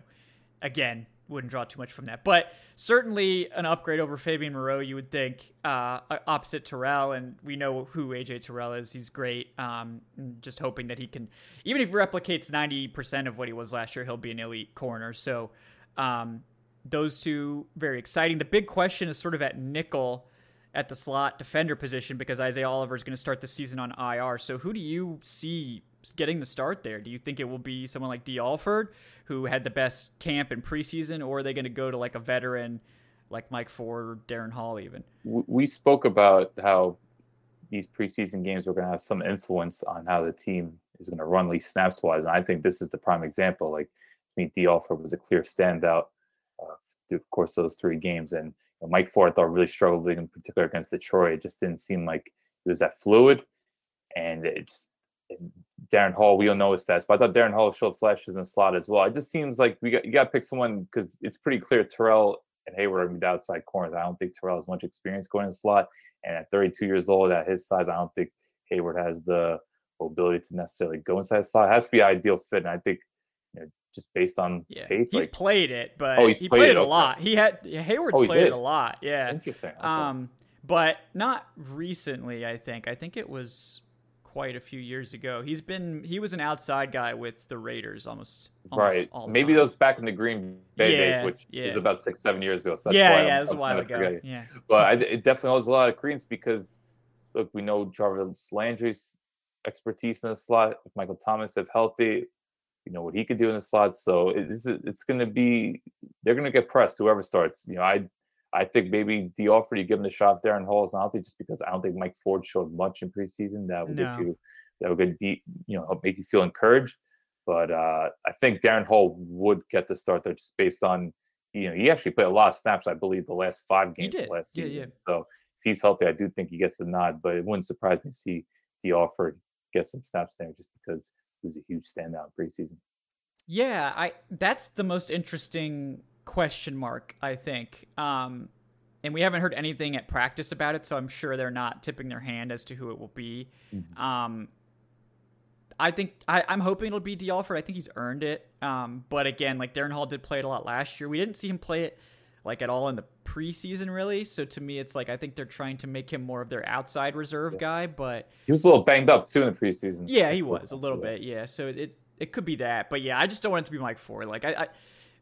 again, wouldn't draw too much from that. But certainly an upgrade over Fabian Moreau, you would think, uh, opposite Terrell, and we know who AJ Terrell is. He's great. Um, just hoping that he can, even if he replicates ninety percent of what he was last year, he'll be an elite corner. So. Um, those two very exciting. The big question is sort of at nickel at the slot defender position because Isaiah Oliver is going to start the season on IR. So who do you see getting the start there? Do you think it will be someone like Dee Alford, who had the best camp in preseason, or are they going to go to like a veteran like Mike Ford or Darren Hall even? We spoke about how these preseason games were going to have some influence on how the team is going to run, least snaps wise. And I think this is the prime example. Like, I mean, Dee Alford was a clear standout uh, through the course of those three games. And Mike Ford, really struggled in particular against Detroit. It just didn't seem like it was that fluid. And it's Darren Hall, we don't know his stats, but I thought Darren Hall showed flashes in the slot as well. It just seems like we got you got to pick someone because it's pretty clear Terrell and Hayward are the outside corners. I don't think Terrell has much experience going in the slot, and at 32 years old, at his size, I don't think Hayward has the ability to necessarily go inside the slot. It has to be ideal fit, and I think just based on Yeah, tape, he's like, played it, but Oh, he's he played played it, a okay. lot. He had Hayward's Oh, he played it a lot. Yeah. interesting. Okay. Um, but not recently. I think. I think it was quite a few years ago. He's been he was an outside guy with the Raiders almost. almost right, maybe time. those back in the Green Bay Yeah, days, which yeah. is about six, seven years ago. So that's yeah, why yeah, it was a while ago. forgetting. Yeah. but I, it definitely holds a lot of credence because look, we know Jarvis Landry's expertise in the slot. If Michael Thomas if healthy, you know what he could do in the slot. So it's it's going to be they're going to get pressed whoever starts. You know, I I think maybe the offer you give him the shot. Darren Hall is not healthy just because I don't think Mike Ford showed much in preseason that would No. get you that would get deep, you know help make you feel encouraged. But uh, I think Darren Hall would get the start there just based on you know he actually played a lot of snaps. I believe the last five games last Yeah, season. yeah. So if he's healthy, I do think he gets the nod. But it wouldn't surprise me to see Dee Alford get some snaps there just because was a huge standout preseason. Yeah, I that's the most interesting question mark, I think. Um and we haven't heard anything at practice about it, so I'm sure they're not tipping their hand as to who it will be. Um I think I, I'm hoping it'll be Dee Alford. I think he's earned it. Um, but again, like Darren Hall did play it a lot last year. We didn't see him play it like at all in the preseason, really. So to me, it's like I think they're trying to make him more of their outside reserve guy. But He was a little banged up too in the preseason. yeah, he was a little bit. Yeah, so it it could be that, but yeah, I just don't want it to be Mike Ford. Like I, I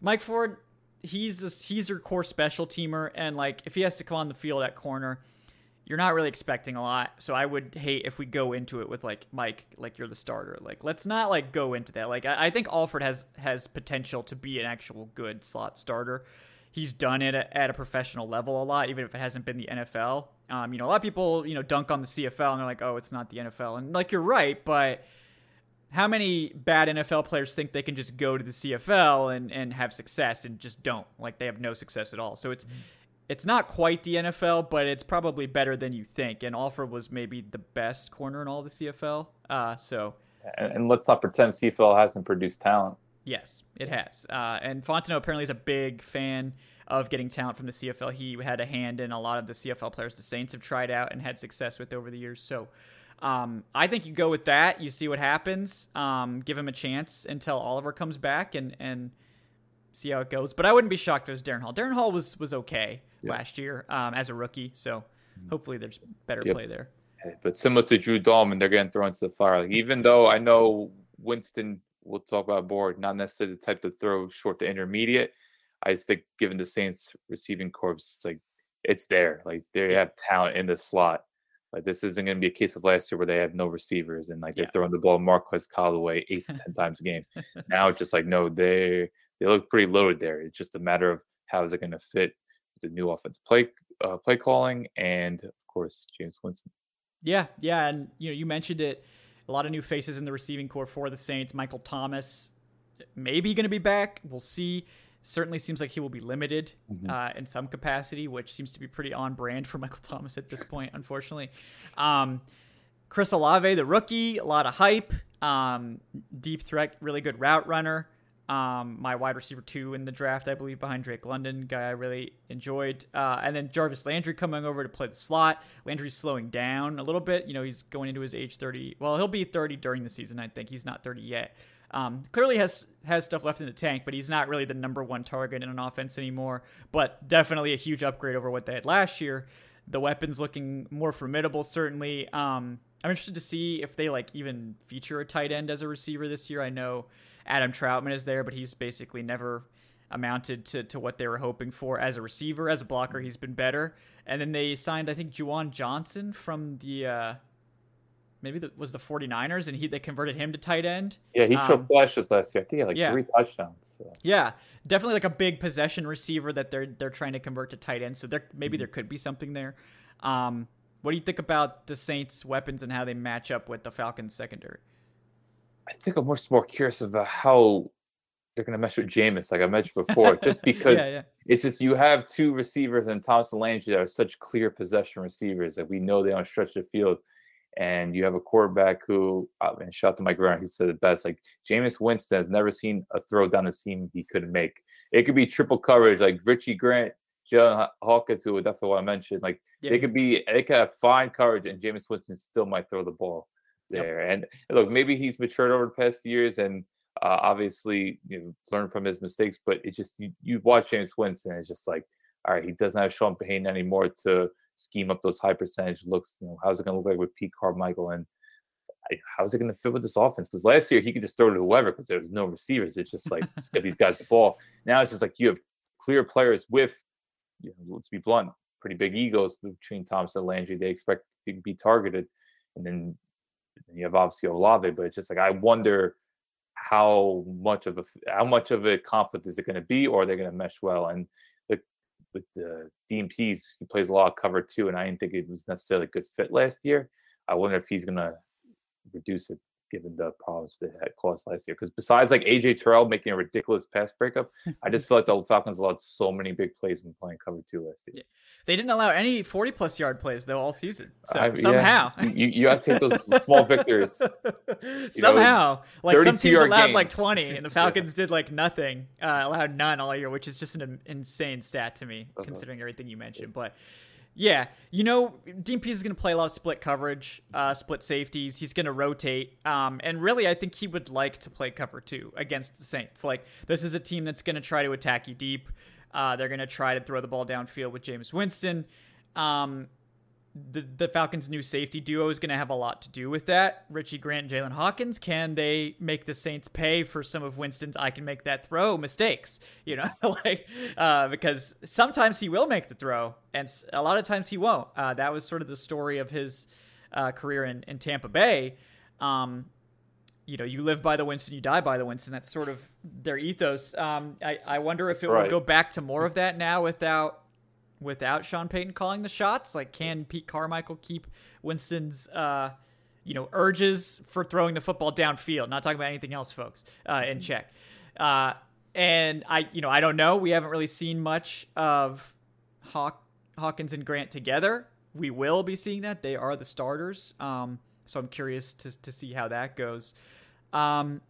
Mike Ford, he's a, he's your core special teamer, and like if he has to come on the field at corner, you're not really expecting a lot. So I would hate if we go into it with like Mike, like you're the starter. Like let's not like go into that. Like I, I think Alford has has potential to be an actual good slot starter. He's done it at a professional level a lot, even if it hasn't been the NFL. Um, you know, a lot of people, you know, dunk on the CFL and they're like, oh, it's not the NFL. And like, you're right, but how many bad NFL players think they can just go to the CFL and, and have success and just don't? Like, they have no success at all. So it's. Mm-hmm. It's not quite the NFL, but it's probably better than you think. And Alford was maybe the best corner in all the CFL. Uh, so, and, and let's not pretend CFL hasn't produced talent. Yes, it has. Uh, and Fontenot apparently is a big fan of getting talent from the CFL. He had a hand in a lot of the CFL players the Saints have tried out and had success with over the years. So um, I think you go with that. You see what happens. Um, give him a chance until Oliver comes back and and see how it goes. But I wouldn't be shocked if it was Darren Hall. Darren Hall was was okay last year um, as a rookie. So mm-hmm. hopefully there's better yep. play there. But similar to Drew Dalman, they're getting thrown into the fire. Like, even though I know Winston we'll talk about board, not necessarily the type to throw short to intermediate. I just think given the Saints receiving corps, it's like it's there. Like they have talent in the slot. Like this isn't going to be a case of last year where they have no receivers and like they're yeah. throwing the ball Marquez Callaway eight to ten times a game. Now it's just like no, they they look pretty loaded there. It's just a matter of how is it going to fit the new offense play uh, play calling and of course Jameis Winston. Yeah, yeah, and you know you mentioned it a lot of new faces in the receiving corps for the Saints. Michael Thomas, maybe going to be back. We'll see. Certainly seems like he will be limited mm-hmm. uh, in some capacity, which seems to be pretty on brand for Michael Thomas at this point, unfortunately. Um, Chris Olave, the rookie, a lot of hype. Um, deep threat, really good route runner. Um, my wide receiver two in the draft, I believe, behind Drake London, guy I really enjoyed. Uh, and then Jarvis Landry coming over to play the slot. Landry's slowing down a little bit. You know, he's going into his age 30. Well, he'll be 30 during the season, I think. He's not 30 yet. Um, clearly has has stuff left in the tank, but he's not really the number one target in an offense anymore. But definitely a huge upgrade over what they had last year. The weapons looking more formidable, certainly. Um, I'm interested to see if they like even feature a tight end as a receiver this year. I know Adam Trautman is there, but he's basically never amounted to, to what they were hoping for as a receiver. As a blocker, he's been better. And then they signed, I think, Juwan Johnson from the uh, maybe the, was the 49ers, and he they converted him to tight end. Yeah, he showed um, flashes last year. I think he had like yeah. three touchdowns. So. Yeah, definitely like a big possession receiver that they're they're trying to convert to tight end. So there maybe mm-hmm. there could be something there. Um, what do you think about the Saints' weapons and how they match up with the Falcons' secondary? I think I'm more more curious about how they're going to mesh with Jameis, like I mentioned before, just because yeah, yeah. it's just you have two receivers and Thomas and Landry that are such clear possession receivers that we know they don't stretch the field. And you have a quarterback who, uh, and shout out to Mike Brown, he said it best. Like Jameis Winston has never seen a throw down the seam he couldn't make. It could be triple coverage, like Richie Grant, Jaylinn Hawkins, who would definitely what I mentioned. Like yeah. they could be, they could have fine coverage, and Jameis Winston still might throw the ball there. Yep. And look, maybe he's matured over the past years and uh, obviously you know, learned from his mistakes. But it's just you, you watch Jameis Winston, it's just like, all right, he doesn't have Sean Payton anymore to scheme up those high percentage looks. You know, how's it going to look like with Pete Carmichael and how's it going to fit with this offense? Because last year he could just throw to whoever because there was no receivers. It's just like get these guys the ball. Now it's just like you have clear players with, you know, let's be blunt, pretty big egos between Thompson and Landry. They expect to be targeted, and then you have obviously Olave, but it's just like I wonder how much of a how much of a conflict is it going to be, or are they going to mesh well? And the, with the Dean Pees, he plays a lot of cover two, and I didn't think it was necessarily a good fit last year. I wonder if he's going to reduce it given the problems they had caused last year. Because besides like AJ Terrell making a ridiculous pass breakup, I just feel like the Falcons allowed so many big plays when playing cover two last year. Yeah. They didn't allow any 40 plus yard plays though all season. So I, somehow yeah. you, you have to take those small victories. somehow. Know, like some teams allowed game. like 20 and the Falcons yeah. did like nothing, uh, allowed none all year, which is just an insane stat to me uh-huh. considering everything you mentioned. But yeah, you know, Dean Pees is going to play a lot of split coverage, uh, split safeties. He's going to rotate, um, and really, I think he would like to play cover two against the Saints. Like this is a team that's going to try to attack you deep. Uh, they're going to try to throw the ball downfield with Jameis Winston. Um, the, the Falcons' new safety duo is going to have a lot to do with that. Richie Grant, Jaylinn Hawkins, can they make the Saints pay for some of Winston's "I can make that throw" mistakes? You know, like uh, because sometimes he will make the throw, and a lot of times he won't. Uh, that was sort of the story of his uh, career in, in Tampa Bay. Um, you know, you live by the Winston, you die by the Winston. That's sort of their ethos. Um, I, I wonder if it Right. will go back to more of that now without without Sean Payton calling the shots. Like, can Pete Carmichael keep Winston's uh, you know urges for throwing the football downfield? Not talking about anything else, folks. Uh, in check. Uh, and I, you know, I don't know. We haven't really seen much of Hawk, Hawkins and Grant together. We will be seeing that. They are the starters. Um, so I'm curious to, to see how that goes. Um,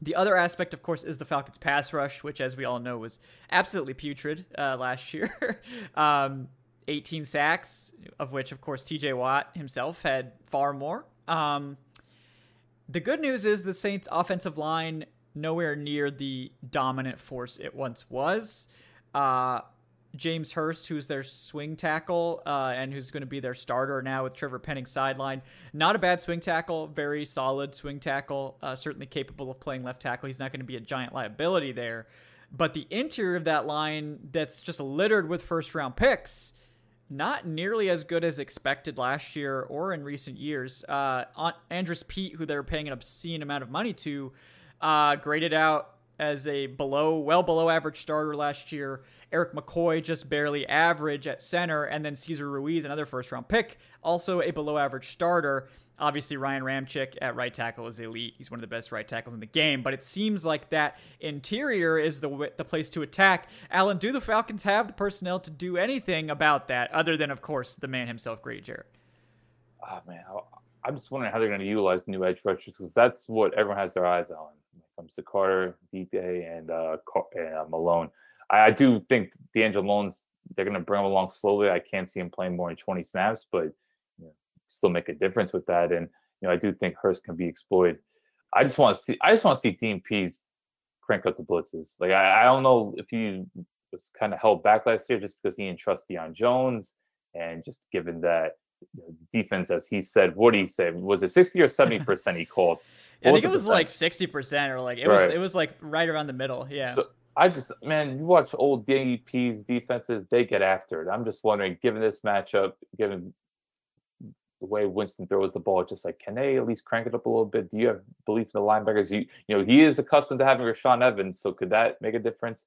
the other aspect, of course, is the Falcons' pass rush, which, as we all know, was absolutely putrid uh, last year. um, 18 sacks, of which, of course, TJ Watt himself had far more. Um, the good news is the Saints' offensive line nowhere near the dominant force it once was. Uh, James Hurst, who's their swing tackle uh, and who's going to be their starter now with Trevor Penning sideline. Not a bad swing tackle, very solid swing tackle, uh, certainly capable of playing left tackle. He's not going to be a giant liability there. But the interior of that line that's just littered with first round picks, not nearly as good as expected last year or in recent years. Uh, Andrus Peat, who they're paying an obscene amount of money to, uh, graded out as a below, well below average starter last year. Erik McCoy just barely average at center, and then Cesar Ruiz, another first round pick, also a below average starter. Obviously, Ryan Ramczyk at right tackle is elite. He's one of the best right tackles in the game. But it seems like that interior is the the place to attack. Allen, do the Falcons have the personnel to do anything about that, other than, of course, the man himself, Grady Jarrett? Oh man, I'm just wondering how they're going to utilize the new edge rushers because that's what everyone has their eyes on. To Carter, Dite, and uh, and uh, Malone. I, do think D'Angelo Malone's they're going to bring him along slowly. I can't see him playing more than 20 snaps, but you know, still make a difference with that. And you know, I do think Hurst can be exploited. I just want to see. I just want to see Dean Pees crank up the blitzes. Like I, I don't know if he was kind of held back last year just because he didn't trust Deion Jones, and just given that you know, defense, as he said, what did he say? Was it 60 or 70 percent he called? I think it was like sixty percent, or like it was it was like right around the middle. Yeah. So I just, man, you watch old DP's defenses, they get after it. I'm just wondering, given this matchup, given the way Winston throws the ball, just like, can they at least crank it up a little bit? Do you have belief in the linebackers? You, you know, he is accustomed to having Rashaan Evans, so could that make a difference?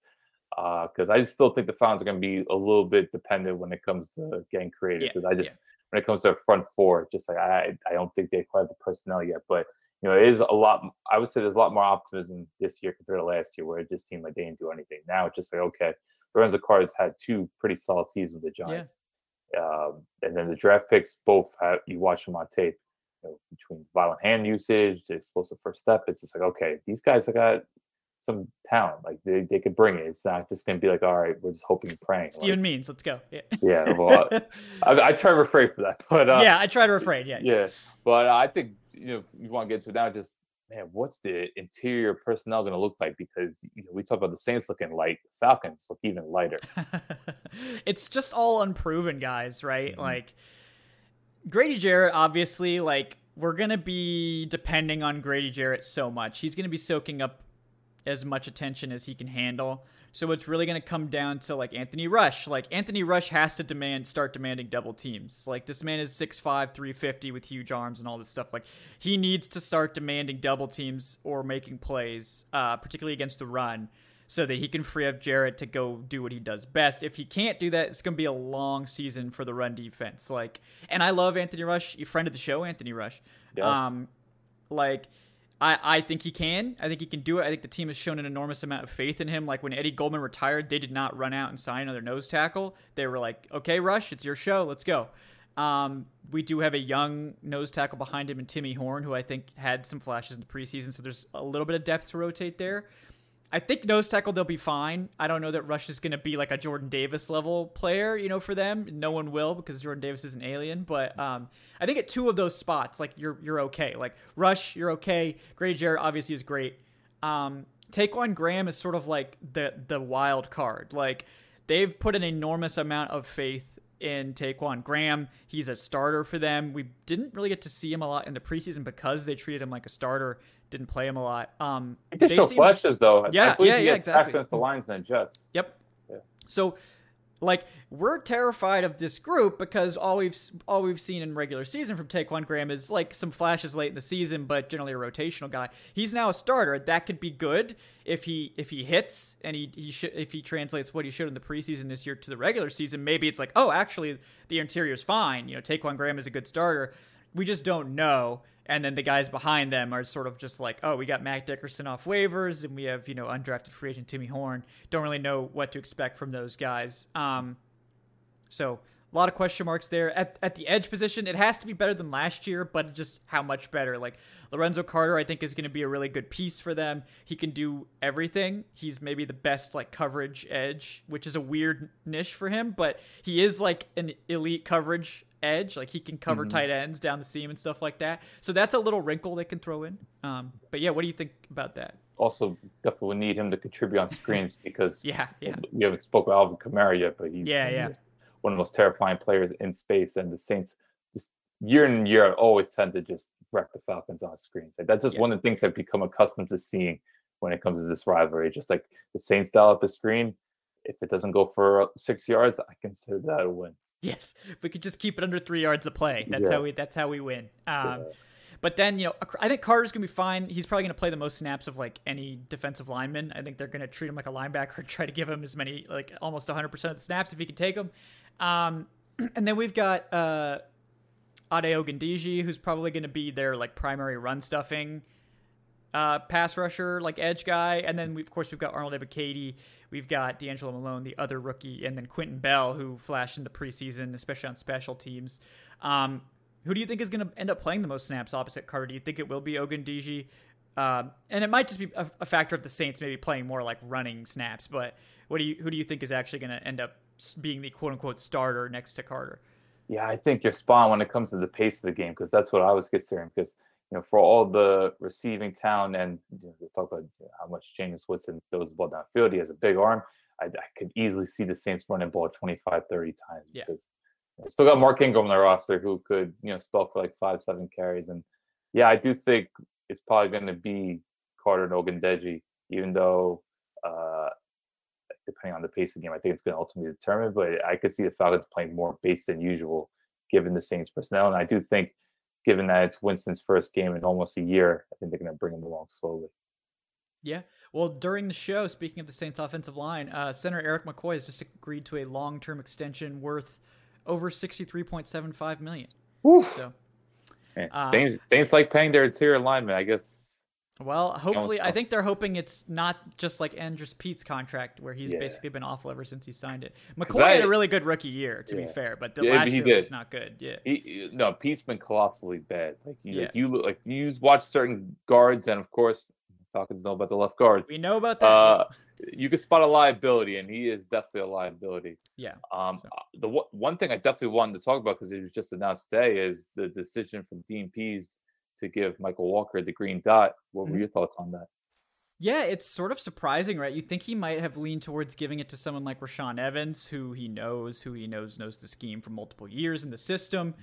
Uh, because I just still think the Falcons are going to be a little bit dependent when it comes to getting creative. Yeah, Because I just, yeah. when it comes to a front four, just like I, I don't think they quite have the personnel yet. But you know, it is a lot. I would say there's a lot more optimism this year compared to last year, where it just seemed like they didn't do anything. Now it's just like, okay, Lorenzo Carter's had two pretty solid seasons with the Giants, um, and then the draft picks both have. You watch them on tape, you know, between violent hand usage, the explosive first step. It's just like, okay, these guys have got some talent. Like they, they could bring it. It's not just gonna be like, all right, we're just hoping and praying. Like, Steven Means, let's go. Yeah. yeah, well, I, I try to refrain from that, but uh, yeah, I try to refrain. Yeah. yeah, but I think you know if you want to get to it now, just man, what's the interior personnel going to look like? Because you know, we talk about the Saints looking light, the Falcons look even lighter. it's just all unproven guys, right? Mhm. Like Grady Jarrett, obviously, like we're gonna be depending on Grady Jarrett so much. He's gonna be soaking up as much attention as he can handle. So it's really going to come down to like Anthony Rush. Like Anthony Rush has to demand start demanding double teams. Like this man is 6'5, 350 with huge arms and all this stuff. Like he needs to start demanding double teams or making plays, uh, particularly against the run, so that he can free up Jarrett to go do what he does best. If he can't do that, it's going to be a long season for the run defense. Like, and I love Anthony Rush, you friend of the show, Anthony Rush. Yes. Um, like I, I think he can. I think he can do it. I think the team has shown an enormous amount of faith in him. Like when Eddie Goldman retired, they did not run out and sign another nose tackle. They were like, okay, Rush, it's your show. Let's go. Um, we do have a young nose tackle behind him in Timmy Horne, who I think had some flashes in the preseason. So there's a little bit of depth to rotate there. I think nose tackle they'll be fine. I don't know that Rush is going to be like a Jordan Davis level player, you know, for them. No one will because Jordan Davis is an alien. But um, I think at two of those spots, like you're you're okay. Like Rush, you're okay. Grady Jarrett obviously is great. Um, Ta'Quon Graham is sort of like the the wild card. Like they've put an enormous amount of faith in Ta'Quon Graham. He's a starter for them. We didn't really get to see him a lot in the preseason because they treated him like a starter. Didn't play him a lot. Um, He did they show seem- flashes though. Yeah, yeah, he yeah, exactly. the Lions and Jets. Yep. Yeah. So Like we're terrified of this group because all we've all we've seen in regular season from Ta'Quon Graham is like some flashes late in the season, but generally a rotational guy. He's now a starter. That could be good if he if he hits and he he should if he translates what he showed in the preseason this year to the regular season. Maybe it's like, oh, actually the interior's fine. You know, Ta'Quon Graham is a good starter. We just don't know and then the guys behind them are sort of just like, oh, we got Matt Dickerson off waivers, and we have you know undrafted free agent Timmy Horne. Don't really know what to expect from those guys. Um, so a lot of question marks there at at the edge position. It has to be better than last year, but just how much better? Like Lorenzo Carter, I think is going to be a really good piece for them. He can do everything. He's maybe the best like coverage edge, which is a weird niche for him, but he is like an elite coverage edge. Like he can cover mm-hmm. tight ends down the seam and stuff like that. So that's a little wrinkle they can throw in. Um, but yeah, what do you think about that? Also, definitely need him to contribute on screens because yeah, yeah. We haven't spoke about Alvin Kamara yet, but he's yeah, yeah. one of the most terrifying players in space, and the Saints just year in and year out always tend to just wreck the Falcons on screens. Like that's just yeah. one of the things I've become accustomed to seeing when it comes to this rivalry. Just like the Saints dial up a screen, if it doesn't go for six yards, I consider that a win. Yes, we could just keep it under three yards of play. That's yeah. how we. That's how we win. Um, yeah. But then you know, I think Carter's gonna be fine. He's probably gonna play the most snaps of like any defensive lineman. I think they're gonna treat him like a linebacker, try to give him as many like almost 100 percent of the snaps if he can take them. Um, and then we've got uh, Ade Ogundeji, who's probably gonna be their like primary run stuffing uh, pass rusher, like edge guy, and then we, of course we've got Arnold Ebiketie, we've got D'Angelo Malone, the other rookie, and then Quinton Bell, who flashed in the preseason, especially on special teams. Um, who do you think is going to end up playing the most snaps opposite Carter? Do you think it will be Ogundeji? Um, and it might just be a, a, factor of the Saints maybe playing more like running snaps. But what do you who do you think is actually going to end up being the quote unquote starter next to Carter? Yeah, I think you're spot when it comes to the pace of the game because that's what I was considering. Because you know, for all the receiving talent and you know, we talk about how much Jameis Winston throws the ball downfield, he has a big arm. I, I could easily see the Saints running ball 25, 30 times yeah. because still got Mark Ingram on their roster who could, you know, spell for like five, seven carries. And yeah, I do think it's probably going to be Carter and Ogundeji, even though uh, depending on the pace of the game, I think it's going to ultimately determine. But I could see the Falcons playing more base than usual given the Saints personnel. And I do think given that it's Winston's first game in almost a year, I think they're going to bring him along slowly. Yeah. Well, during the show, speaking of the Saints offensive line, uh, center Erik McCoy has just agreed to a long-term extension worth over sixty-three point seven five million. Oof. So, Man, uh, Saints, Saints like paying their interior linemen. I guess well, hopefully, I think they're hoping it's not just like Andrus Peat's contract, where he's yeah. basically been awful ever since he signed it. McCoy I, had a really good rookie year, to yeah. be fair, but the yeah, last year did. was not good. Yeah, he, no, Peat's been colossally bad. Like you, like, you look like you watch certain guards, and of course, Falcons know about the left guards. We know about that. Uh, you can spot a liability, and he is definitely a liability. Yeah. Um, so. Uh, the one thing I definitely wanted to talk about because it was just announced today is the decision from Pees to give Michael Walker the green dot. What were mm-hmm. your thoughts on that? Yeah, it's sort of surprising, right? You think he might have leaned towards giving it to someone like Rashaan Evans, who he knows, who he knows knows the scheme for multiple years in the system.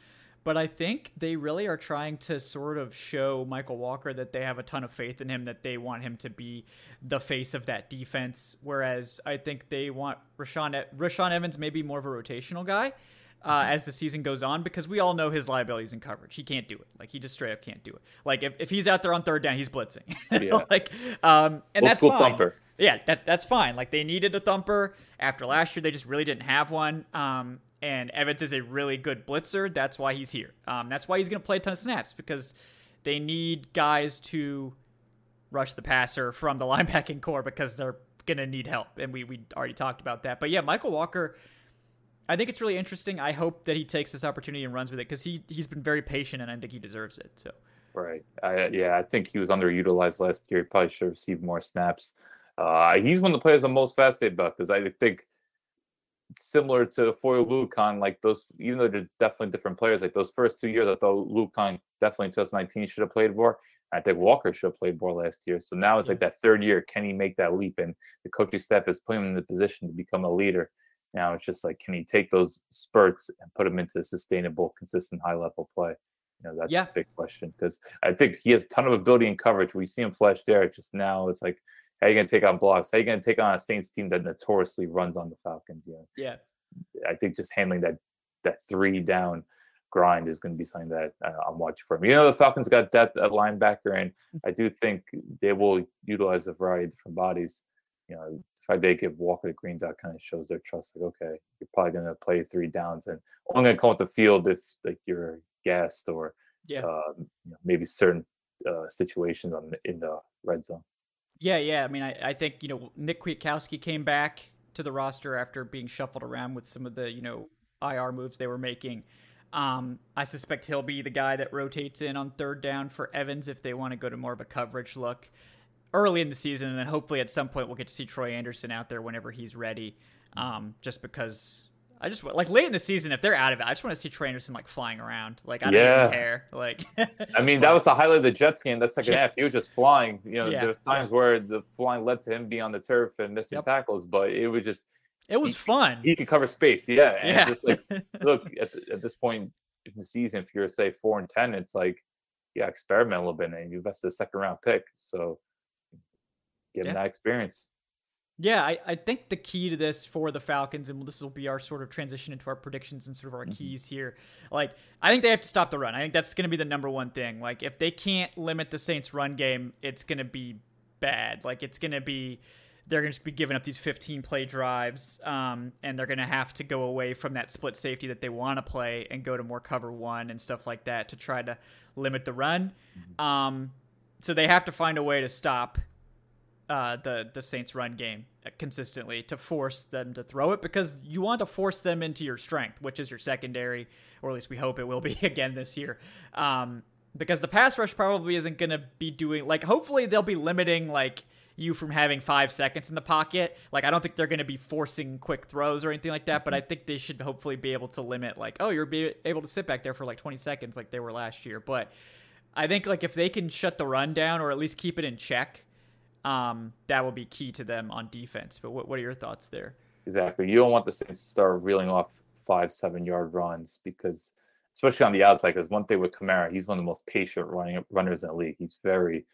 But I think they really are trying to sort of show Michael Walker that they have a ton of faith in him, that they want him to be the face of that defense. Whereas I think they want Rashawn Rashaan Evans maybe more of a rotational guy uh, as the season goes on because we all know his liabilities in coverage. He can't do it. Like he just straight up can't do it. Like if, if he's out there on third down, he's blitzing. Yeah. like um, and Old that's fine. Thumper. Yeah, that that's fine. Like they needed a thumper after last year. They just really didn't have one. Um, and Evans is a really good blitzer. That's why he's here. Um, that's why he's going to play a ton of snaps because they need guys to rush the passer from the linebacking corps because they're going to need help. And we we already talked about that. But yeah, Michael Walker I think it's really interesting. I hope that he takes this opportunity and runs with it because he he's been very patient and I think he deserves it. So right, I, yeah, I think he was underutilized last year. He probably should have received more snaps. Uh, he's one of the players I'm most fascinated about because I think similar to Foye Oluokun, like those, even though they're definitely different players, like those first two years, I thought Oluokun definitely in 2019 should have played more. I think Walker should have played more last year. So now it's like that third year. Can he make that leap? And the coaching staff is putting him in the position to become a leader. Now it's just like, can he take those spurts and put them into sustainable, consistent, high level play? You know, that's yeah. a big question because I think he has a ton of ability and coverage. We see him flash there. Just now, it's like, How are you going to take on blocks? How are you going to take on a Saints team that notoriously runs on the Falcons? You know, yeah. I think just handling that that three down grind is going to be something that uh, I'm watching for. him. You know, the Falcons got depth at linebacker, and mm. I do think they will utilize a variety of different bodies. You know, fact they give Walker the green dot kind of shows their trust. Like, okay, you're probably going to play three downs, and I'm going to call it the field if like you're gassed or yeah, uh, you know, maybe certain uh, situations on the, in the red zone. Yeah, yeah. I mean, I, I think you know Nick Kwiatkowski came back to the roster after being shuffled around with some of the you know IR moves they were making. Um, I suspect he'll be the guy that rotates in on third down for Evans if they want to go to more of a coverage look early in the season, and then hopefully at some point we'll get to see Troy Anderson out there whenever he's ready. Um, just because I just like late in the season, if they're out of it, I just want to see Troy Anderson like flying around. Like I don't yeah. even care. Like I mean, that was the highlight of the Jets game. That second yeah. half, he was just flying. You know, yeah. there was times where the flying led to him being on the turf and missing yep. tackles, but it was just it was he, fun. He could cover space. Yeah, and yeah. just like look at, the, at this point in the season, if you're say four and ten, it's like yeah, experiment a little bit, and you invest a second round pick, so give him that experience. Yeah, I, I think the key to this for the Falcons, and this will be our sort of transition into our predictions and sort of our mm-hmm. keys here. Like, I think they have to stop the run. I think that's going to be the number one thing. Like, if they can't limit the Saints' run game, it's going to be bad. Like, it's going to be they're going to be giving up these 15 play drives, um, and they're going to have to go away from that split safety that they want to play and go to more cover one and stuff like that to try to limit the run. Mm-hmm. Um, so they have to find a way to stop uh, the the Saints run game consistently to force them to throw it because you want to force them into your strength, which is your secondary, or at least we hope it will be again this year. Um, because the pass rush probably isn't going to be doing like hopefully they'll be limiting like you from having five seconds in the pocket. Like I don't think they're going to be forcing quick throws or anything like that, but I think they should hopefully be able to limit like oh you're be able to sit back there for like 20 seconds like they were last year. But I think like if they can shut the run down or at least keep it in check um, that will be key to them on defense. But what, what are your thoughts there? Exactly. You don't want the Saints to start reeling off five, seven yard runs because, especially on the outside, because one thing with Kamara, he's one of the most patient running runners in the league. He's very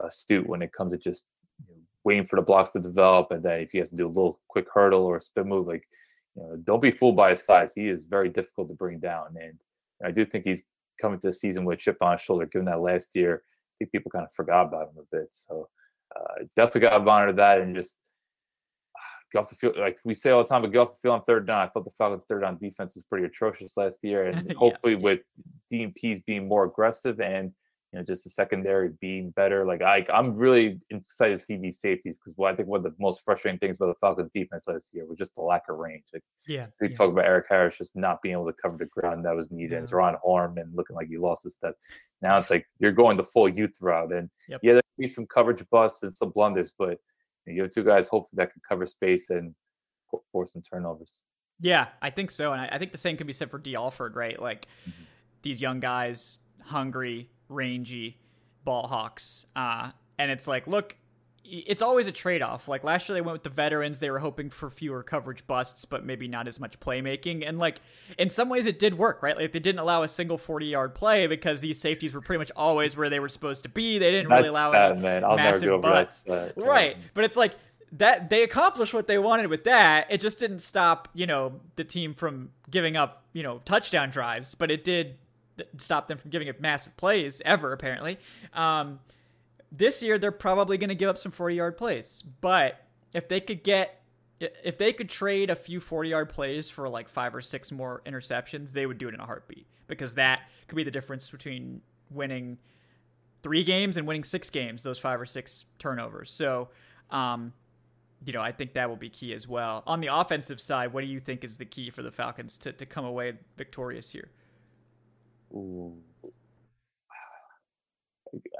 astute when it comes to just you know, waiting for the blocks to develop, and then if he has to do a little quick hurdle or a spin move, like you know, don't be fooled by his size. He is very difficult to bring down, and I do think he's coming to the season with a chip on his shoulder. Given that last year, I think people kind of forgot about him a bit. So uh, definitely got to monitor that and just get off the field. Like we say all the time, but get off the field on third down. I thought the Falcons' third down defense was pretty atrocious last year, and hopefully with Dean Pees being more aggressive and you know just the secondary being better. Like I, I'm really excited to see these safeties because well, I think one of the most frustrating things about the Falcons' defense last year was just the lack of range. Like, yeah, we yeah. talk about Erik Harris just not being able to cover the ground that was needed, yeah. and Ron Horn and looking like he lost his step. Now it's like you're going the full youth route, and yep. yeah, be some coverage busts and some blunders, but you have two guys hopefully that can cover space and force some turnovers. Yeah, I think so, and I, I think the same can be said for Dee Alford, right? Like mm-hmm. these young guys, hungry, rangy ball hawks. Uh, and it's like, look, it's always a trade off. Like last year, they went with the veterans. They were hoping for fewer coverage busts, but maybe not as much playmaking. And like in some ways, it did work, right? Like they didn't allow a single forty-yard play because these safeties were pretty much always where they were supposed to be. They didn't really allow sad, man. I'll massive busts, right? But it's like that they accomplished what they wanted with that. It just didn't stop, you know, the team from giving up, you know, touchdown drives, but it did stop them from giving up massive plays ever, apparently. Um, this year, they're probably going to give up some 40 yard plays. But if they could get if they could trade a few 40 yard plays for like five or six more interceptions, they would do it in a heartbeat because that could be the difference between winning three games and winning six games, those five or six turnovers. So, um, you know, I think that will be key as well. On the offensive side, what do you think is the key for the Falcons to, to come away victorious here? Ooh.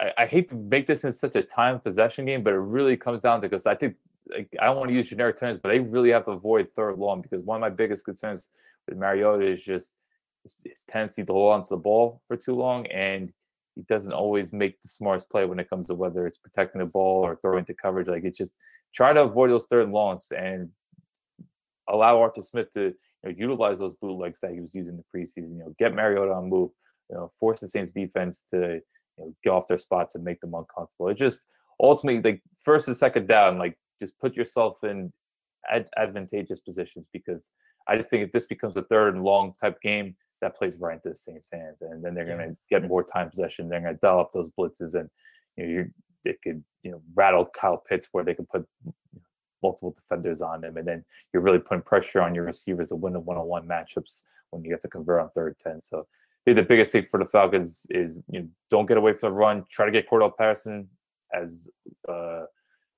I, I, hate to make this in such a time possession game, but it really comes down to because I think like, I don't want to use generic terms, but they really have to avoid third long because one of my biggest concerns with Mariota is just his tendency to hold on to the ball for too long, and he doesn't always make the smartest play when it comes to whether it's protecting the ball or throwing to coverage. Like it's just try to avoid those third longs and allow Arthur Smith to you know, utilize those bootlegs that he was using the preseason. You know, get Mariota on move. You know, force the Saints defense to you know, get off their spots and make them uncomfortable. It just ultimately, like first and second down, like just put yourself in ad- advantageous positions because I just think if this becomes a third and long type game, that plays right into the Saints' hands, and then they're going to get more time possession. They're going to dial up those blitzes, and you know, you it could you know rattle Kyle Pitts where they can put multiple defenders on them, and then you're really putting pressure on your receivers to win the one-on-one matchups when you get to convert on third ten. So think the biggest thing for the Falcons is you know, don't get away from the run. Try to get Cordarrelle Patterson as uh,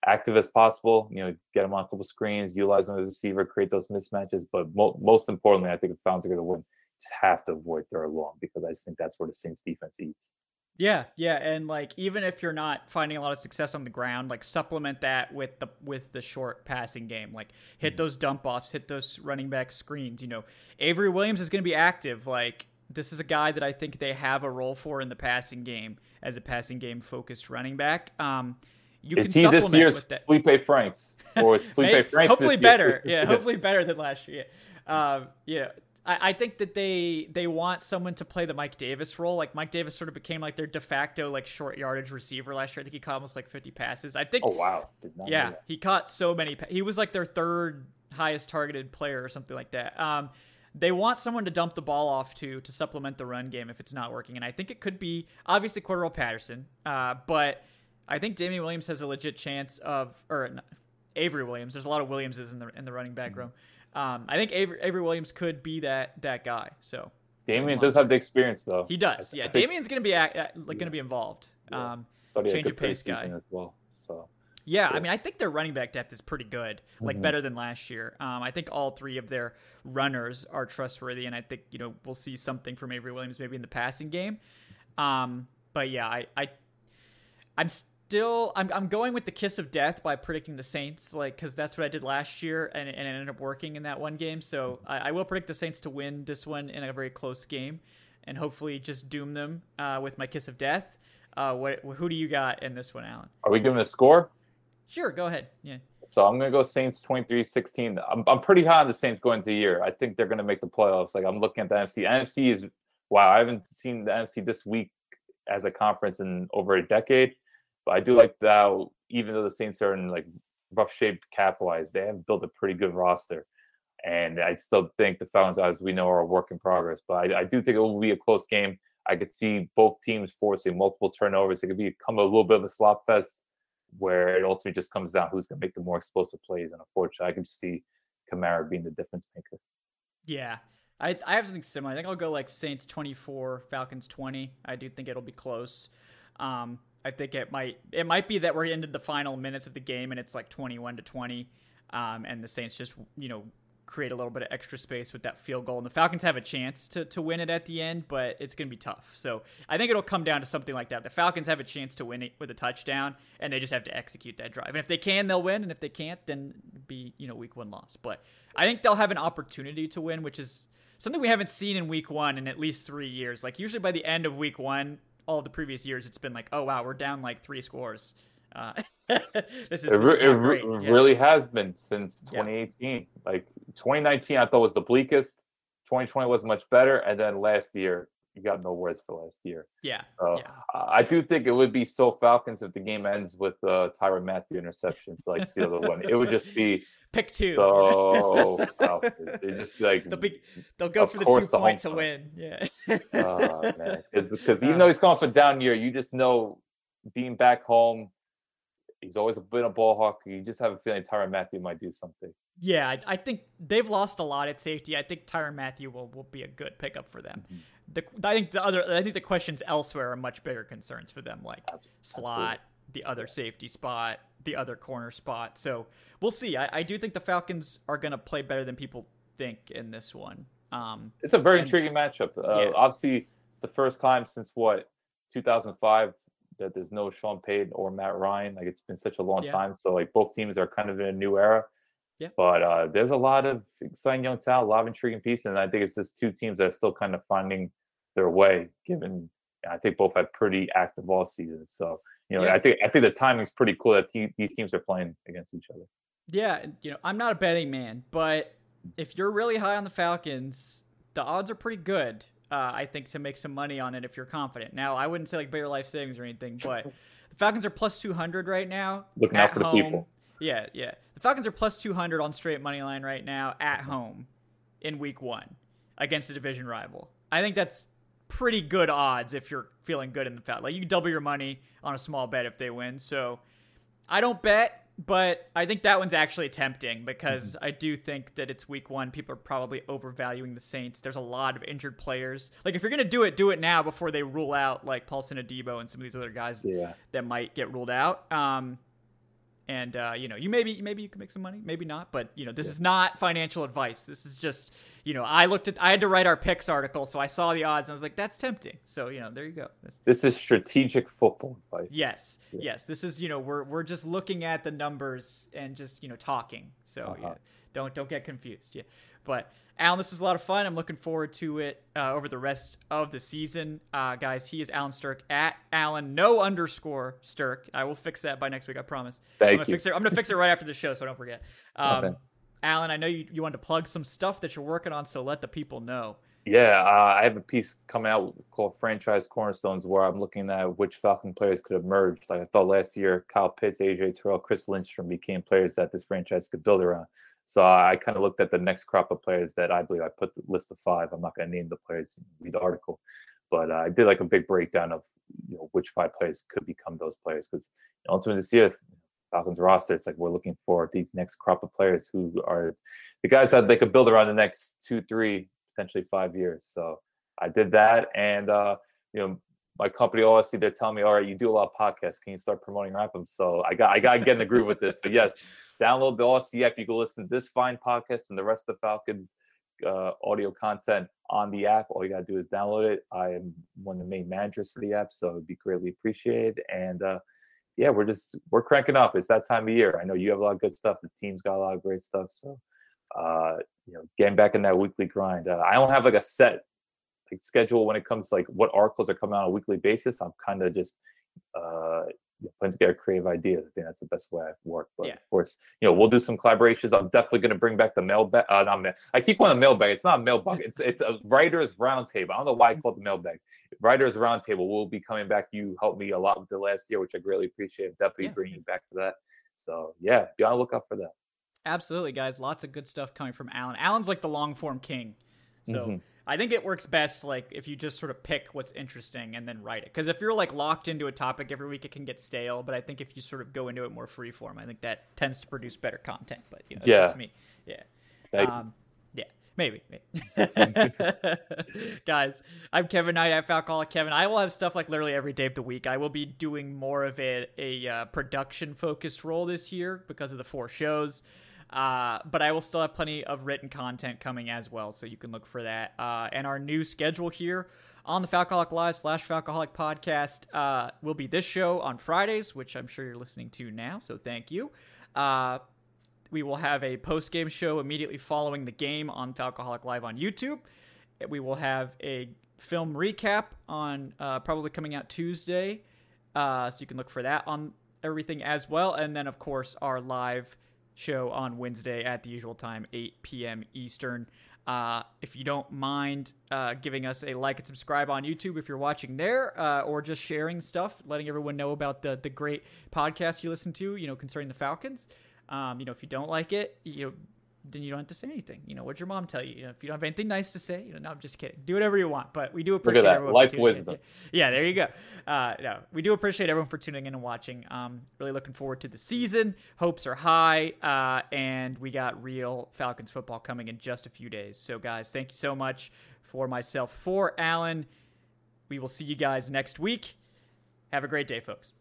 active as possible. You know, get him on a couple screens, utilize him as a receiver, create those mismatches. But mo- most importantly, I think the Falcons are going to win. Just have to avoid third long because I just think that's where the Saints defense eats. Yeah, yeah, and like even if you're not finding a lot of success on the ground, like supplement that with the with the short passing game. Like hit those dump offs, hit those running back screens. You know, Avery Williams is going to be active. Like this is a guy that I think they have a role for in the passing game as a passing game focused running back. Um, you is can he supplement this year's with that. Felipe Franks or is Felipe Franks hopefully better. Yeah, hopefully better than last year. Um, yeah, I, I think that they they want someone to play the Mike Davis role. Like Mike Davis sort of became like their de facto like short yardage receiver last year. I think he caught almost like 50 passes. I think. Oh wow! Did not yeah, he caught so many. Pa- he was like their third highest targeted player or something like that. Um, they want someone to dump the ball off to to supplement the run game if it's not working, and I think it could be obviously Cordarrelle Patterson, uh, but I think Damien Williams has a legit chance of or n- Avery Williams. There's a lot of Williamses in the in the running back room. Um, I think Avery, Avery Williams could be that that guy. So Damien does have the experience though. he does. I- Yeah, I think- Damien's gonna be act, act- like gonna be involved. Yeah. Um, thought he had change good of pace preseason guy. as well. So yeah, I mean, I think their running back depth is pretty good, like Mhm. better than last year. Um, I think all three of their runners are trustworthy, and I think you know we'll see something from Avery Williams maybe in the passing game. Um, but yeah, I, I, I'm still I'm, I'm going with the kiss of death by predicting the Saints, like because that's what I did last year, and, and it ended up working in that one game. So I, I will predict the Saints to win this one in a very close game, and hopefully just doom them uh, with my kiss of death. Uh, what who do you got in this one, Allen? are we giving a score? Sure, go ahead. Yeah. So I'm gonna go Saints 23-16. I'm I'm pretty high on the Saints going into the year. I think they're gonna make the playoffs. Like I'm looking at the NFC. NFC is wow. I haven't seen the NFC this week as a conference in over a decade. But I do like that. Even though the Saints are in like rough shape cap wise, they have built a pretty good roster. And I still think the Falcons, as we know, are a work in progress. But I, I do think it will be a close game. I could see both teams forcing multiple turnovers. It could become a little bit of a slop fest where it ultimately just comes down who's going to make the more explosive plays. And unfortunately, I can see Kamara being the difference maker. Yeah. I, I have something similar. I think I'll go like Saints 24, Falcons 20. I do think it'll be close. Um, I think it might it might be that we're into the final minutes of the game and it's like 21 to 20, um, and the Saints just you know create a little bit of extra space with that field goal, and the Falcons have a chance to to win it at the end, but it's going to be tough. So I think it'll come down to something like that. The Falcons have a chance to win it with a touchdown, and they just have to execute that drive. And if they can, they'll win, and if they can't, then be you know week one loss. But I think they'll have an opportunity to win, which is something we haven't seen in week one in at least three years. Like usually by the end of week one, all the previous years, it's been like, oh wow, we're down like three scores. Uh, this is, It, this it re- Yeah. really has been since Yeah. 2018. Like 2019, I thought was the bleakest. 2020 was much better, and then last year, you got no words for last year. yeah, So yeah. I do think it would be so Falcons if the game ends with uh, Tyrann Mathieu interception to like steal the win. It would just be Pick two. So Falcons. Just be like, They'll be they'll go for the two the point to win. Yeah. oh, man. Because even Uh, though he's going for down year, you just know being back home, he's always been a ball hawk. You just have a feeling Tyrann Mathieu might do something. Yeah, I, I think they've lost a lot at safety. I think Tyrann Mathieu will, will be a good pickup for them. Mm-hmm. The, I think the other I think the questions elsewhere are much bigger concerns for them, like slot, the other safety spot, the other corner spot. So we'll see. I, I do think the Falcons are going to play better than people think in this one. Um, It's a very And- intriguing matchup. Uh, Yeah. Obviously, it's the first time since what 2005 that there's no Sean Payton or Matt Ryan. Like it's been such a long Yeah. time. So like both teams are kind of in a new era. Yeah. But uh, there's a lot of exciting young talent, a lot of intriguing pieces, and I think it's just two teams that are still kind of finding their way. Given I think both had pretty active all seasons, so you know Yeah. I think I think the timing's pretty cool that te- these teams are playing against each other. Yeah, you know, I'm not a betting man, but if you're really high on the Falcons, the odds are pretty good. Uh, I think to make some money on it if you're confident. Now, I wouldn't say like your life savings or anything, but The Falcons are plus 200 right now. Looking out for the people. Yeah, yeah. The Falcons are plus 200 on straight money line right now at home in week one against a division rival. I think that's pretty good odds if you're feeling good in the Falcons. Like you double your money on a small bet if they win. So I don't bet, but I think that one's actually tempting because mm-hmm. I do think that it's week one. People are probably overvaluing the Saints. There's a lot of injured players. Like if you're gonna do it, do it now before they rule out like Paulson Adebo and some of these other guys yeah. that might get ruled out. Um, and uh, you know you maybe maybe you can make some money maybe not but you know this yeah. is not financial advice. This is just you know i looked at i had to write our picks article so i saw the odds and i was like that's tempting. So you know there you go. This is strategic football advice. Yes yeah. yes. This is you know we're we're just looking at the numbers and just you know talking. So uh-huh. yeah don't don't get confused. Yeah but Allen, this was a lot of fun. I'm looking forward to it uh, over the rest of the season. Uh, guys, he is Allen Strk at Allen, no underscore Strk. I will fix that by next week, I promise. Thank I'm gonna you. Fix it, I'm going to fix it right after the show so I don't forget. Um, okay. Allen, I know you, you wanted to plug some stuff that you're working on, so let the people know. Yeah, uh, I have a piece coming out called Franchise Cornerstones where I'm looking at which Falcon players could emerge. Like I thought last year, Kyle Pitts, AJ Terrell, Chris Lindstrom became players that this franchise could build around. So I kind of looked at the next crop of players that I believe I put the list of five. I'm not going to name the players, read the article, but uh, I did like a big breakdown of you know which five players could become those players because ultimately this year Falcons roster, it's like we're looking for these next crop of players who are the guys that they could build around the next two, three, potentially five years. So I did that, and uh, you know my company OSC, they're telling me, all right, you do a lot of podcasts. Can you start promoting Rap'em? So I got I got to get in the groove with this. So yes, download the OSC app. You can listen to this fine podcast and the rest of the Falcons uh, audio content on the app. All you got to do is download it. I am one of the main managers for the app, so it'd be greatly appreciated. And uh, yeah, we're just we're cranking up. It's that time of year. I know you have a lot of good stuff. The team's got a lot of great stuff. So uh, you know, getting back in that weekly grind. Uh, I don't have like a set schedule when it comes to like what articles are coming out on a weekly basis. I'm kind of just uh, putting together creative ideas. I think that's the best way I've worked. But yeah. of course, you know, we'll do some collaborations. I'm definitely going to bring back the mailbag. Uh, not mail. I keep calling it mailbag. It's not a mailbag. It's it's a writers roundtable. I don't know why I call it the mailbag. Writers roundtable We'll be coming back. You helped me a lot with the last year, which I greatly appreciate. Definitely yeah. bringing you back to that. So yeah, be on the lookout for that. Absolutely, guys. Lots of good stuff coming from Allen. Allen's like the long form king. So. Mm-hmm I think it works best like if you just sort of pick what's interesting and then write it. Because if you're like locked into a topic every week, it can get stale. But I think if you sort of go into it more free form, I think that tends to produce better content. But you know, it's yeah. just me. Yeah. Um, yeah. Maybe. maybe. Guys, I'm Kevin Knight at Falcoholic Kevin. I will have stuff like literally every day of the week. I will be doing more of a, a uh, production focused role this year because of the four shows. Uh, but I will still have plenty of written content coming as well, so you can look for that. Uh, and our new schedule here on the Falcoholic Live slash Falcoholic podcast uh, will be this show on Fridays, which I'm sure you're listening to now, so thank you. Uh, we will have a post game show immediately following the game on Falcoholic Live on YouTube. We will have a film recap on uh, probably coming out Tuesday, uh, so you can look for that on everything as well. And then, of course, our live show on Wednesday at the usual time, 8 p.m. Eastern. Uh, if you don't mind uh, giving us a like and subscribe on YouTube if you're watching there, uh, or just sharing stuff, letting everyone know about the the great podcast you listen to, you know, concerning the Falcons. Um, you know, if you don't like it, you know, then you don't have to say anything. You know, what'd your mom tell you? you know, if you don't have anything nice to say, you know, no, I'm just kidding. Do whatever you want, but we do appreciate Look at that. life wisdom. Yeah, there you go. Uh, no, we do appreciate everyone for tuning in and watching. Um, really looking forward to the season. Hopes are high, uh, and we got real Falcons football coming in just a few days. So, guys, thank you so much for myself, for Allen. We will see you guys next week. Have a great day, folks.